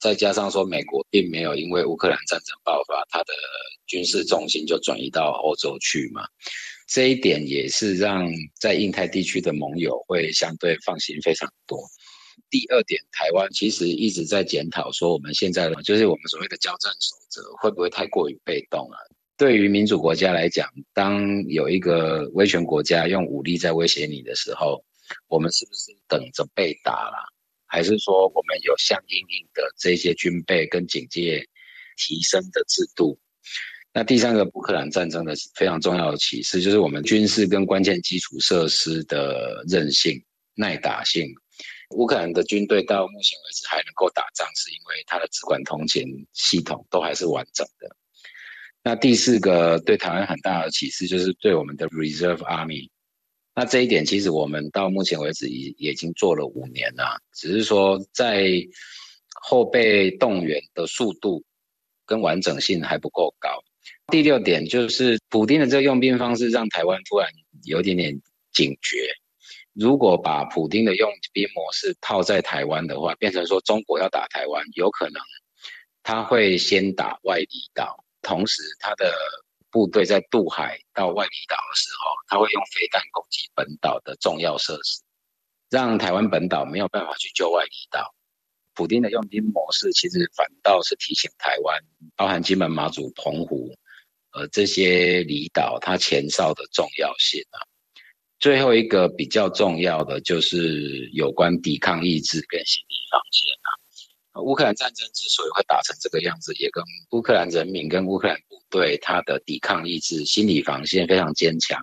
再加上说，美国并没有因为乌克兰战争爆发，它的军事重心就转移到欧洲去嘛，这一点也是让在印太地区的盟友会相对放心非常多。第二点，台湾其实一直在检讨说，我们现在就是我们所谓的交战守则会不会太过于被动啊？对于民主国家来讲，当有一个威权国家用武力在威胁你的时候，我们是不是等着被打了？还是说我们有相应应的这些军备跟警戒提升的制度？那第三个乌克兰战争的非常重要的启示，就是我们军事跟关键基础设施的韧性、耐打性。乌克兰的军队到目前为止还能够打仗，是因为它的直管通勤系统都还是完整的。那第四个对台湾很大的启示，就是对我们的 Reserve Army。那这一点其实我们到目前为止已已经做了五年了，只是说在后备动员的速度跟完整性还不够高。第六点就是普丁的这个用兵方式，让台湾突然有点点警觉。如果把普丁的用兵模式套在台湾的话，变成说中国要打台湾，有可能他会先打外离岛。同时，他的部队在渡海到外里岛的时候，他会用飞弹攻击本岛的重要设施，让台湾本岛没有办法去救外里岛。普丁的用兵模式其实反倒是提醒台湾，包含金门、马祖、澎湖，呃，这些离岛它前哨的重要性啊。最后一个比较重要的就是有关抵抗意志跟心理防线啊。乌克兰战争之所以会打成这个样子，也跟乌克兰人民跟乌克兰部队他的抵抗意志、心理防线非常坚强，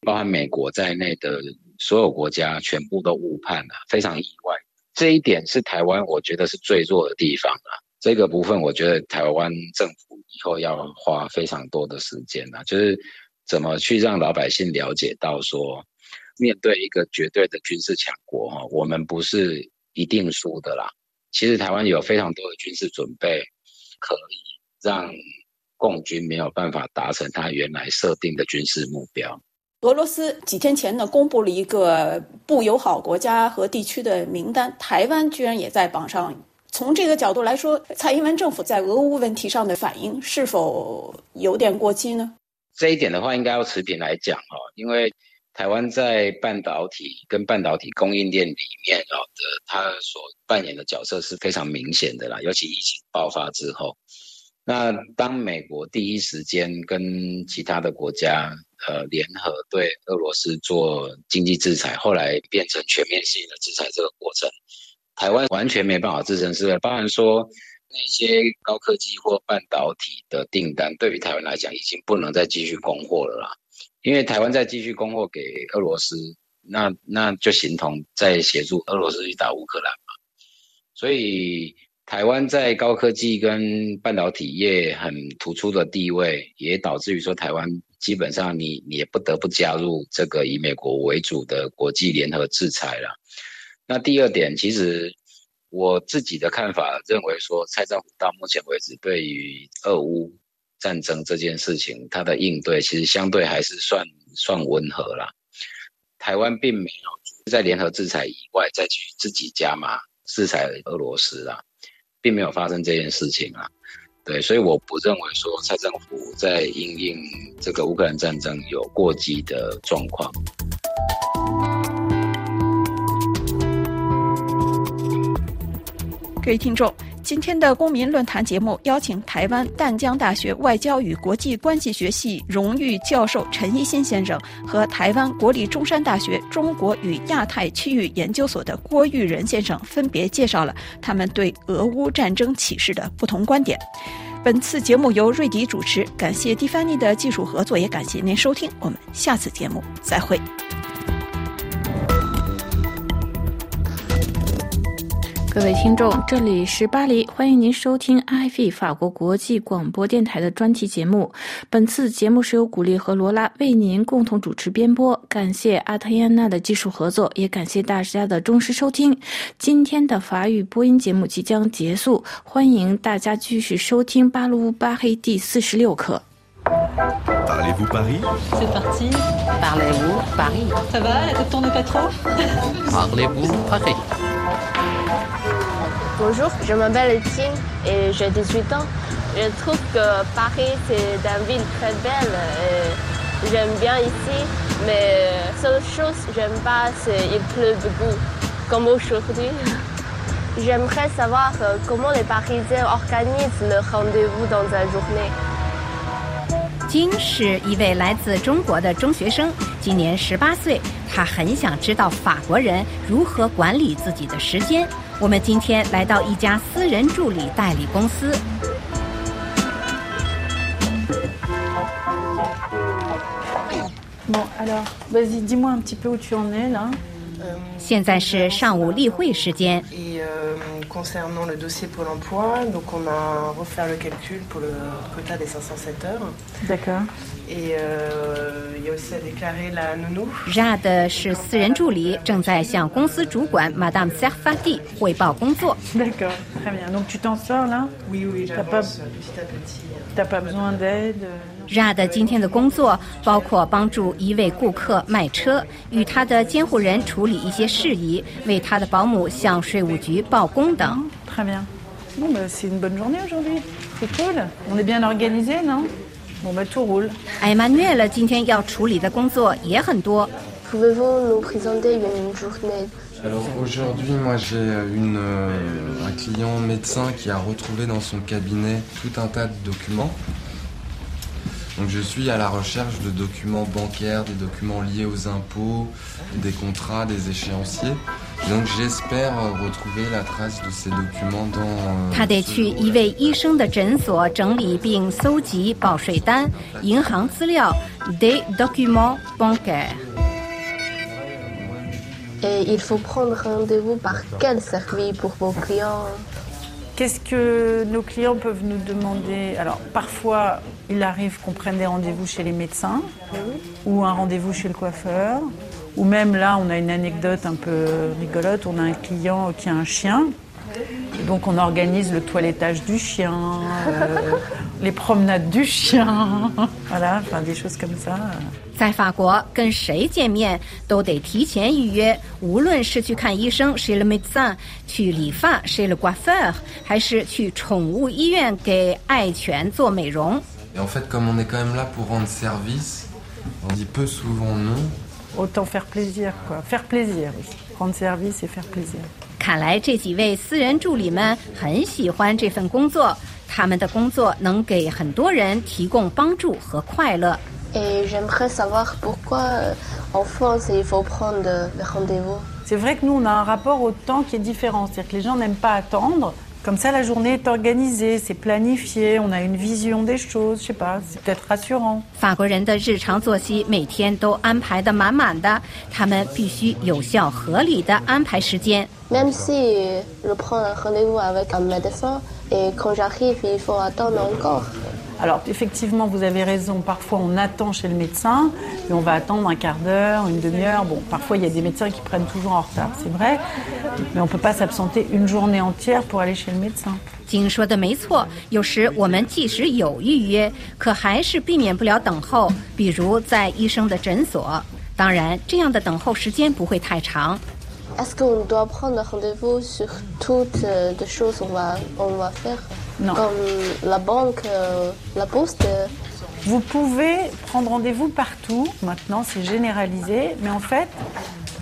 包含美国在内的所有国家全部都误判了，非常意外。这一点是台湾我觉得是最弱的地方啊。这个部分我觉得台湾政府以后要花非常多的时间啊，就是怎么去让老百姓了解到说，面对一个绝对的军事强国哈，我们不是一定输的啦。其实台湾有非常多的军事准备，可以让共军没有办法达成他原来设定的军事目标。俄罗斯几天前呢，公布了一个不友好国家和地区的名单，台湾居然也在榜上。从这个角度来说，蔡英文政府在俄乌问题上的反应是否有点过激呢？这一点的话，应该要持平来讲哈，因为。台湾在半导体跟半导体供应链里面啊的，它所扮演的角色是非常明显的啦。尤其疫情爆发之后，那当美国第一时间跟其他的国家呃联合对俄罗斯做经济制裁，后来变成全面性的制裁这个过程，台湾完全没办法支撑，是不是？包含说那些高科技或半导体的订单，对于台湾来讲，已经不能再继续供货了啦。因为台湾再继续供货给俄罗斯，那那就形同在协助俄罗斯去打乌克兰嘛。所以台湾在高科技跟半导体业很突出的地位，也导致于说台湾基本上你你也不得不加入这个以美国为主的国际联合制裁了。那第二点，其实我自己的看法认为说，蔡政府到目前为止对于俄乌。战争这件事情，它的应对其实相对还是算算温和啦。台湾并没有在联合制裁以外再去自己加码制裁俄罗斯啦，并没有发生这件事情啊。对，所以我不认为说蔡政府在应应这个乌克兰战争有过激的状况。各位听众。今天的公民论坛节目邀请台湾淡江大学外交与国际关系学系荣誉教授陈一新先生和台湾国立中山大学中国与亚太区域研究所的郭玉仁先生分别介绍了他们对俄乌战争启示的不同观点。本次节目由瑞迪主持，感谢蒂凡尼的技术合作，也感谢您收听。我们下次节目再会。各位听众，这里是巴黎，欢迎您收听 IF 法国国际广播电台的专题节目。本次节目是由古丽和罗拉为您共同主持编播，感谢阿特耶娜的技术合作，也感谢大家的忠实收听。今天的法语播音节目即将结束，欢迎大家继续收听巴卢巴黑第四十六课。Parlez-vous Paris C'est parti. Parlez-vous Paris Ça va, la tête tourne pas trop Parlez-vous Paris Bonjour, je m'appelle Etienne et j'ai 18 ans. Je trouve que Paris c'est une ville très belle. J'aime bien ici, mais seule chose que j'aime pas c'est il pleut beaucoup. comme aujourd'hui. J'aimerais savoir comment les Parisiens organisent le rendez-vous dans la journée. 金是一位来自中国的中学生， 今年十八岁。他很想知道法国人如何管理自己的时间。我们今天来到一家私人助理代理公司。Bon, alors, vas-y, dis-moi un petit peu où tu en es là. 现在是上午例会时间。Et euh, concernant le dossier Pôle emploi, donc on a refait le calcul pour le quota des 507 heures. D'accord. Et euh, il y a aussi à déclarer la nounou. Jade 是私人助理，正在向公司主管 Madame Serfati 汇报工作。 D'accord, très bien. Donc tu t'en sors là Oui, oui, T'as pas, j'avance petit à petit. t'as pas besoin d'aide Jade 今天的工作包括帮助一位顾客卖车，与他的监护人处理一些事宜，为他的保姆向税务局报工等。Très bien. Bon, bah, c'est une bonne journée aujourd'hui. C'est cool. On est bien organisé, non Bon, bah, tout roule. Emmanuel 今天要处理的工作也很多。Pouvez-vous nous présenter une journée Alors aujourd'hui, moi j'ai une, euh, un client médecin qui a retrouvé dans son cabinet tout un tas de documents. Donc je suis à la recherche de documents bancaires, des documents liés aux impôts, des contrats, des échéanciers. Et donc j'espère euh, retrouver la trace de ces documents dans... euh, 他得去一位医生的诊所整理并搜集报税单、银行资料 （des documents bancaires）。 Et il faut prendre rendez-vous par quel service pour vos clients Qu'est-ce que nos clients peuvent nous demander? Alors, parfois, il arrive qu'on prenne des rendez-vous chez les médecins ou un rendez-vous chez le coiffeur. Ou même là, on a une anecdote un peu rigolote. On a un client qui a un chien. Donc, on organise le toilettage du chien, euh, les promenades du chien. Voilà, enfin, des choses comme ça. 在法国，跟谁见面都得提前预约，无论是去看医生 chez le médecin，去理发 chez le coiffeur，还是去宠物医院给爱犬做美容。 Et en fait, comme on est quand même là pour rendre service, on dit peu souvent non. Autant faire plaisir, quoi. Faire plaisir, aussi. rendre service et faire plaisir. 看来这几位私人助理们很喜欢这份工作， 他们的工作能给很多人提供帮助和快乐。 Et j'aimerais savoir pourquoi euh, en France il faut prendre le rendez-vous. C'est vrai que nous, on a un rapport au temps qui est différent. C'est-à-dire que les gens n'aiment pas attendre. Comme ça, la journée est organisée, c'est planifié, on a une vision des choses, je sais pas, c'est peut-être rassurant. 法国人的日常作息每天都安排的满满的，他们必须有效合理的安排时间。Même si je prends un rendez-vous avec un médecin et quand j'arrive, il faut attendre encore. Alors effectivement, vous avez raison, parfois on attend chez le médecin, et on va attendre un quart d'heure, une demi-heure. Bon, parfois il y a des médecins qui prennent toujours en retard, c'est vrai, mais on ne peut pas s'absenter une journée entière pour aller chez le médecin. 金说的没错，有时我们即使有预约，可还是避免不了等候，比如在医生的诊所。当然，这样的等候时间不会太长。 Est-ce qu'on doit prendre rendez-vous sur toutes euh, les choses qu'on va, on va faire Non. Comme la banque, euh, la poste euh, Vous pouvez prendre rendez-vous partout, maintenant c'est généralisé, mais en fait,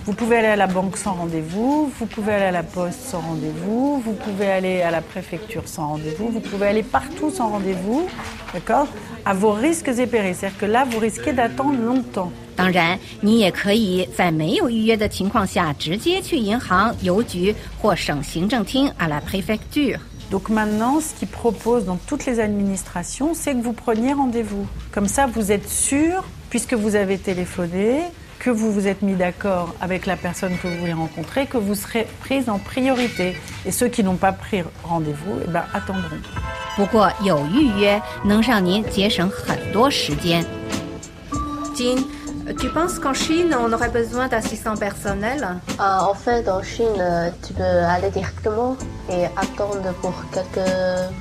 vous pouvez aller à la banque sans rendez-vous, vous pouvez aller à la poste sans rendez-vous, vous pouvez aller à la préfecture sans rendez-vous, vous pouvez aller partout sans rendez-vous, d'accord À vos risques et périls, c'est-à-dire que là, vous risquez d'attendre longtemps. 当然，你也可以在没有预约的情况下，直接去银行、邮局或省行政厅 à la préfecture。 Donc maintenant, ce qu'ils proposent dans toutes les administrations, c'est que vous preniez rendez-vous. Comme ça, vous êtes sûr, puisque vous avez téléphoné, que vous vous êtes mis d'accord avec la personne que vous voulez rencontrer, que vous serez prise en priorité. Et ceux qui n'ont pas pris rendez-vous, eh ben, attendront. 不过有预约能让您节省很多时间。金 ，tu penses qu'en Chine on aurait besoin d'assistants personnels Euh, en fait, en Chine, euh, tu peux aller directement et attendre pour quelques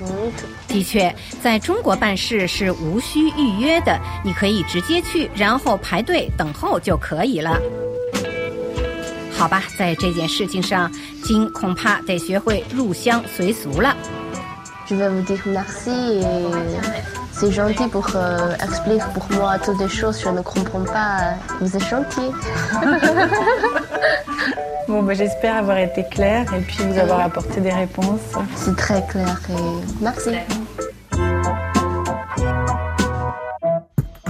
minutes. 的确，在中国办事是无需预约的，你可以直接去，然后排队等候就可以了。好吧，在这件事情上，金恐怕得学会入乡随俗了。Je vais vous dire merci gentil pour euh, expliquer pour moi toutes les choses que je ne comprends pas. Vous êtes gentil. Bon, bah, j'espère avoir été claire et puis vous avoir apporté des réponses. C'est très clair et merci.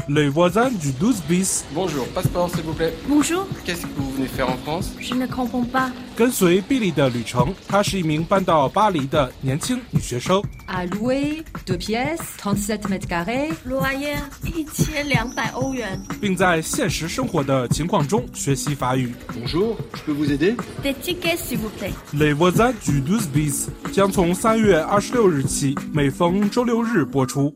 Les voisins du 12 bis. Bonjour, passeport s'il vous plaît. Bonjour. Qu'est-ce que vous venez faire en France Je ne comprends pas. 跟随 Billy 的旅程，她是一名搬到巴黎的年轻女学生。 À louer, deux pièces, 37 mètres carrés. Loyer 一千两百欧元。并在现实生活的情况中学习法语。 Bonjour, je peux vous aider Des tickets s'il vous plaît. Les voisins du 12 bis 将从三月二十六日起每逢周六日播出。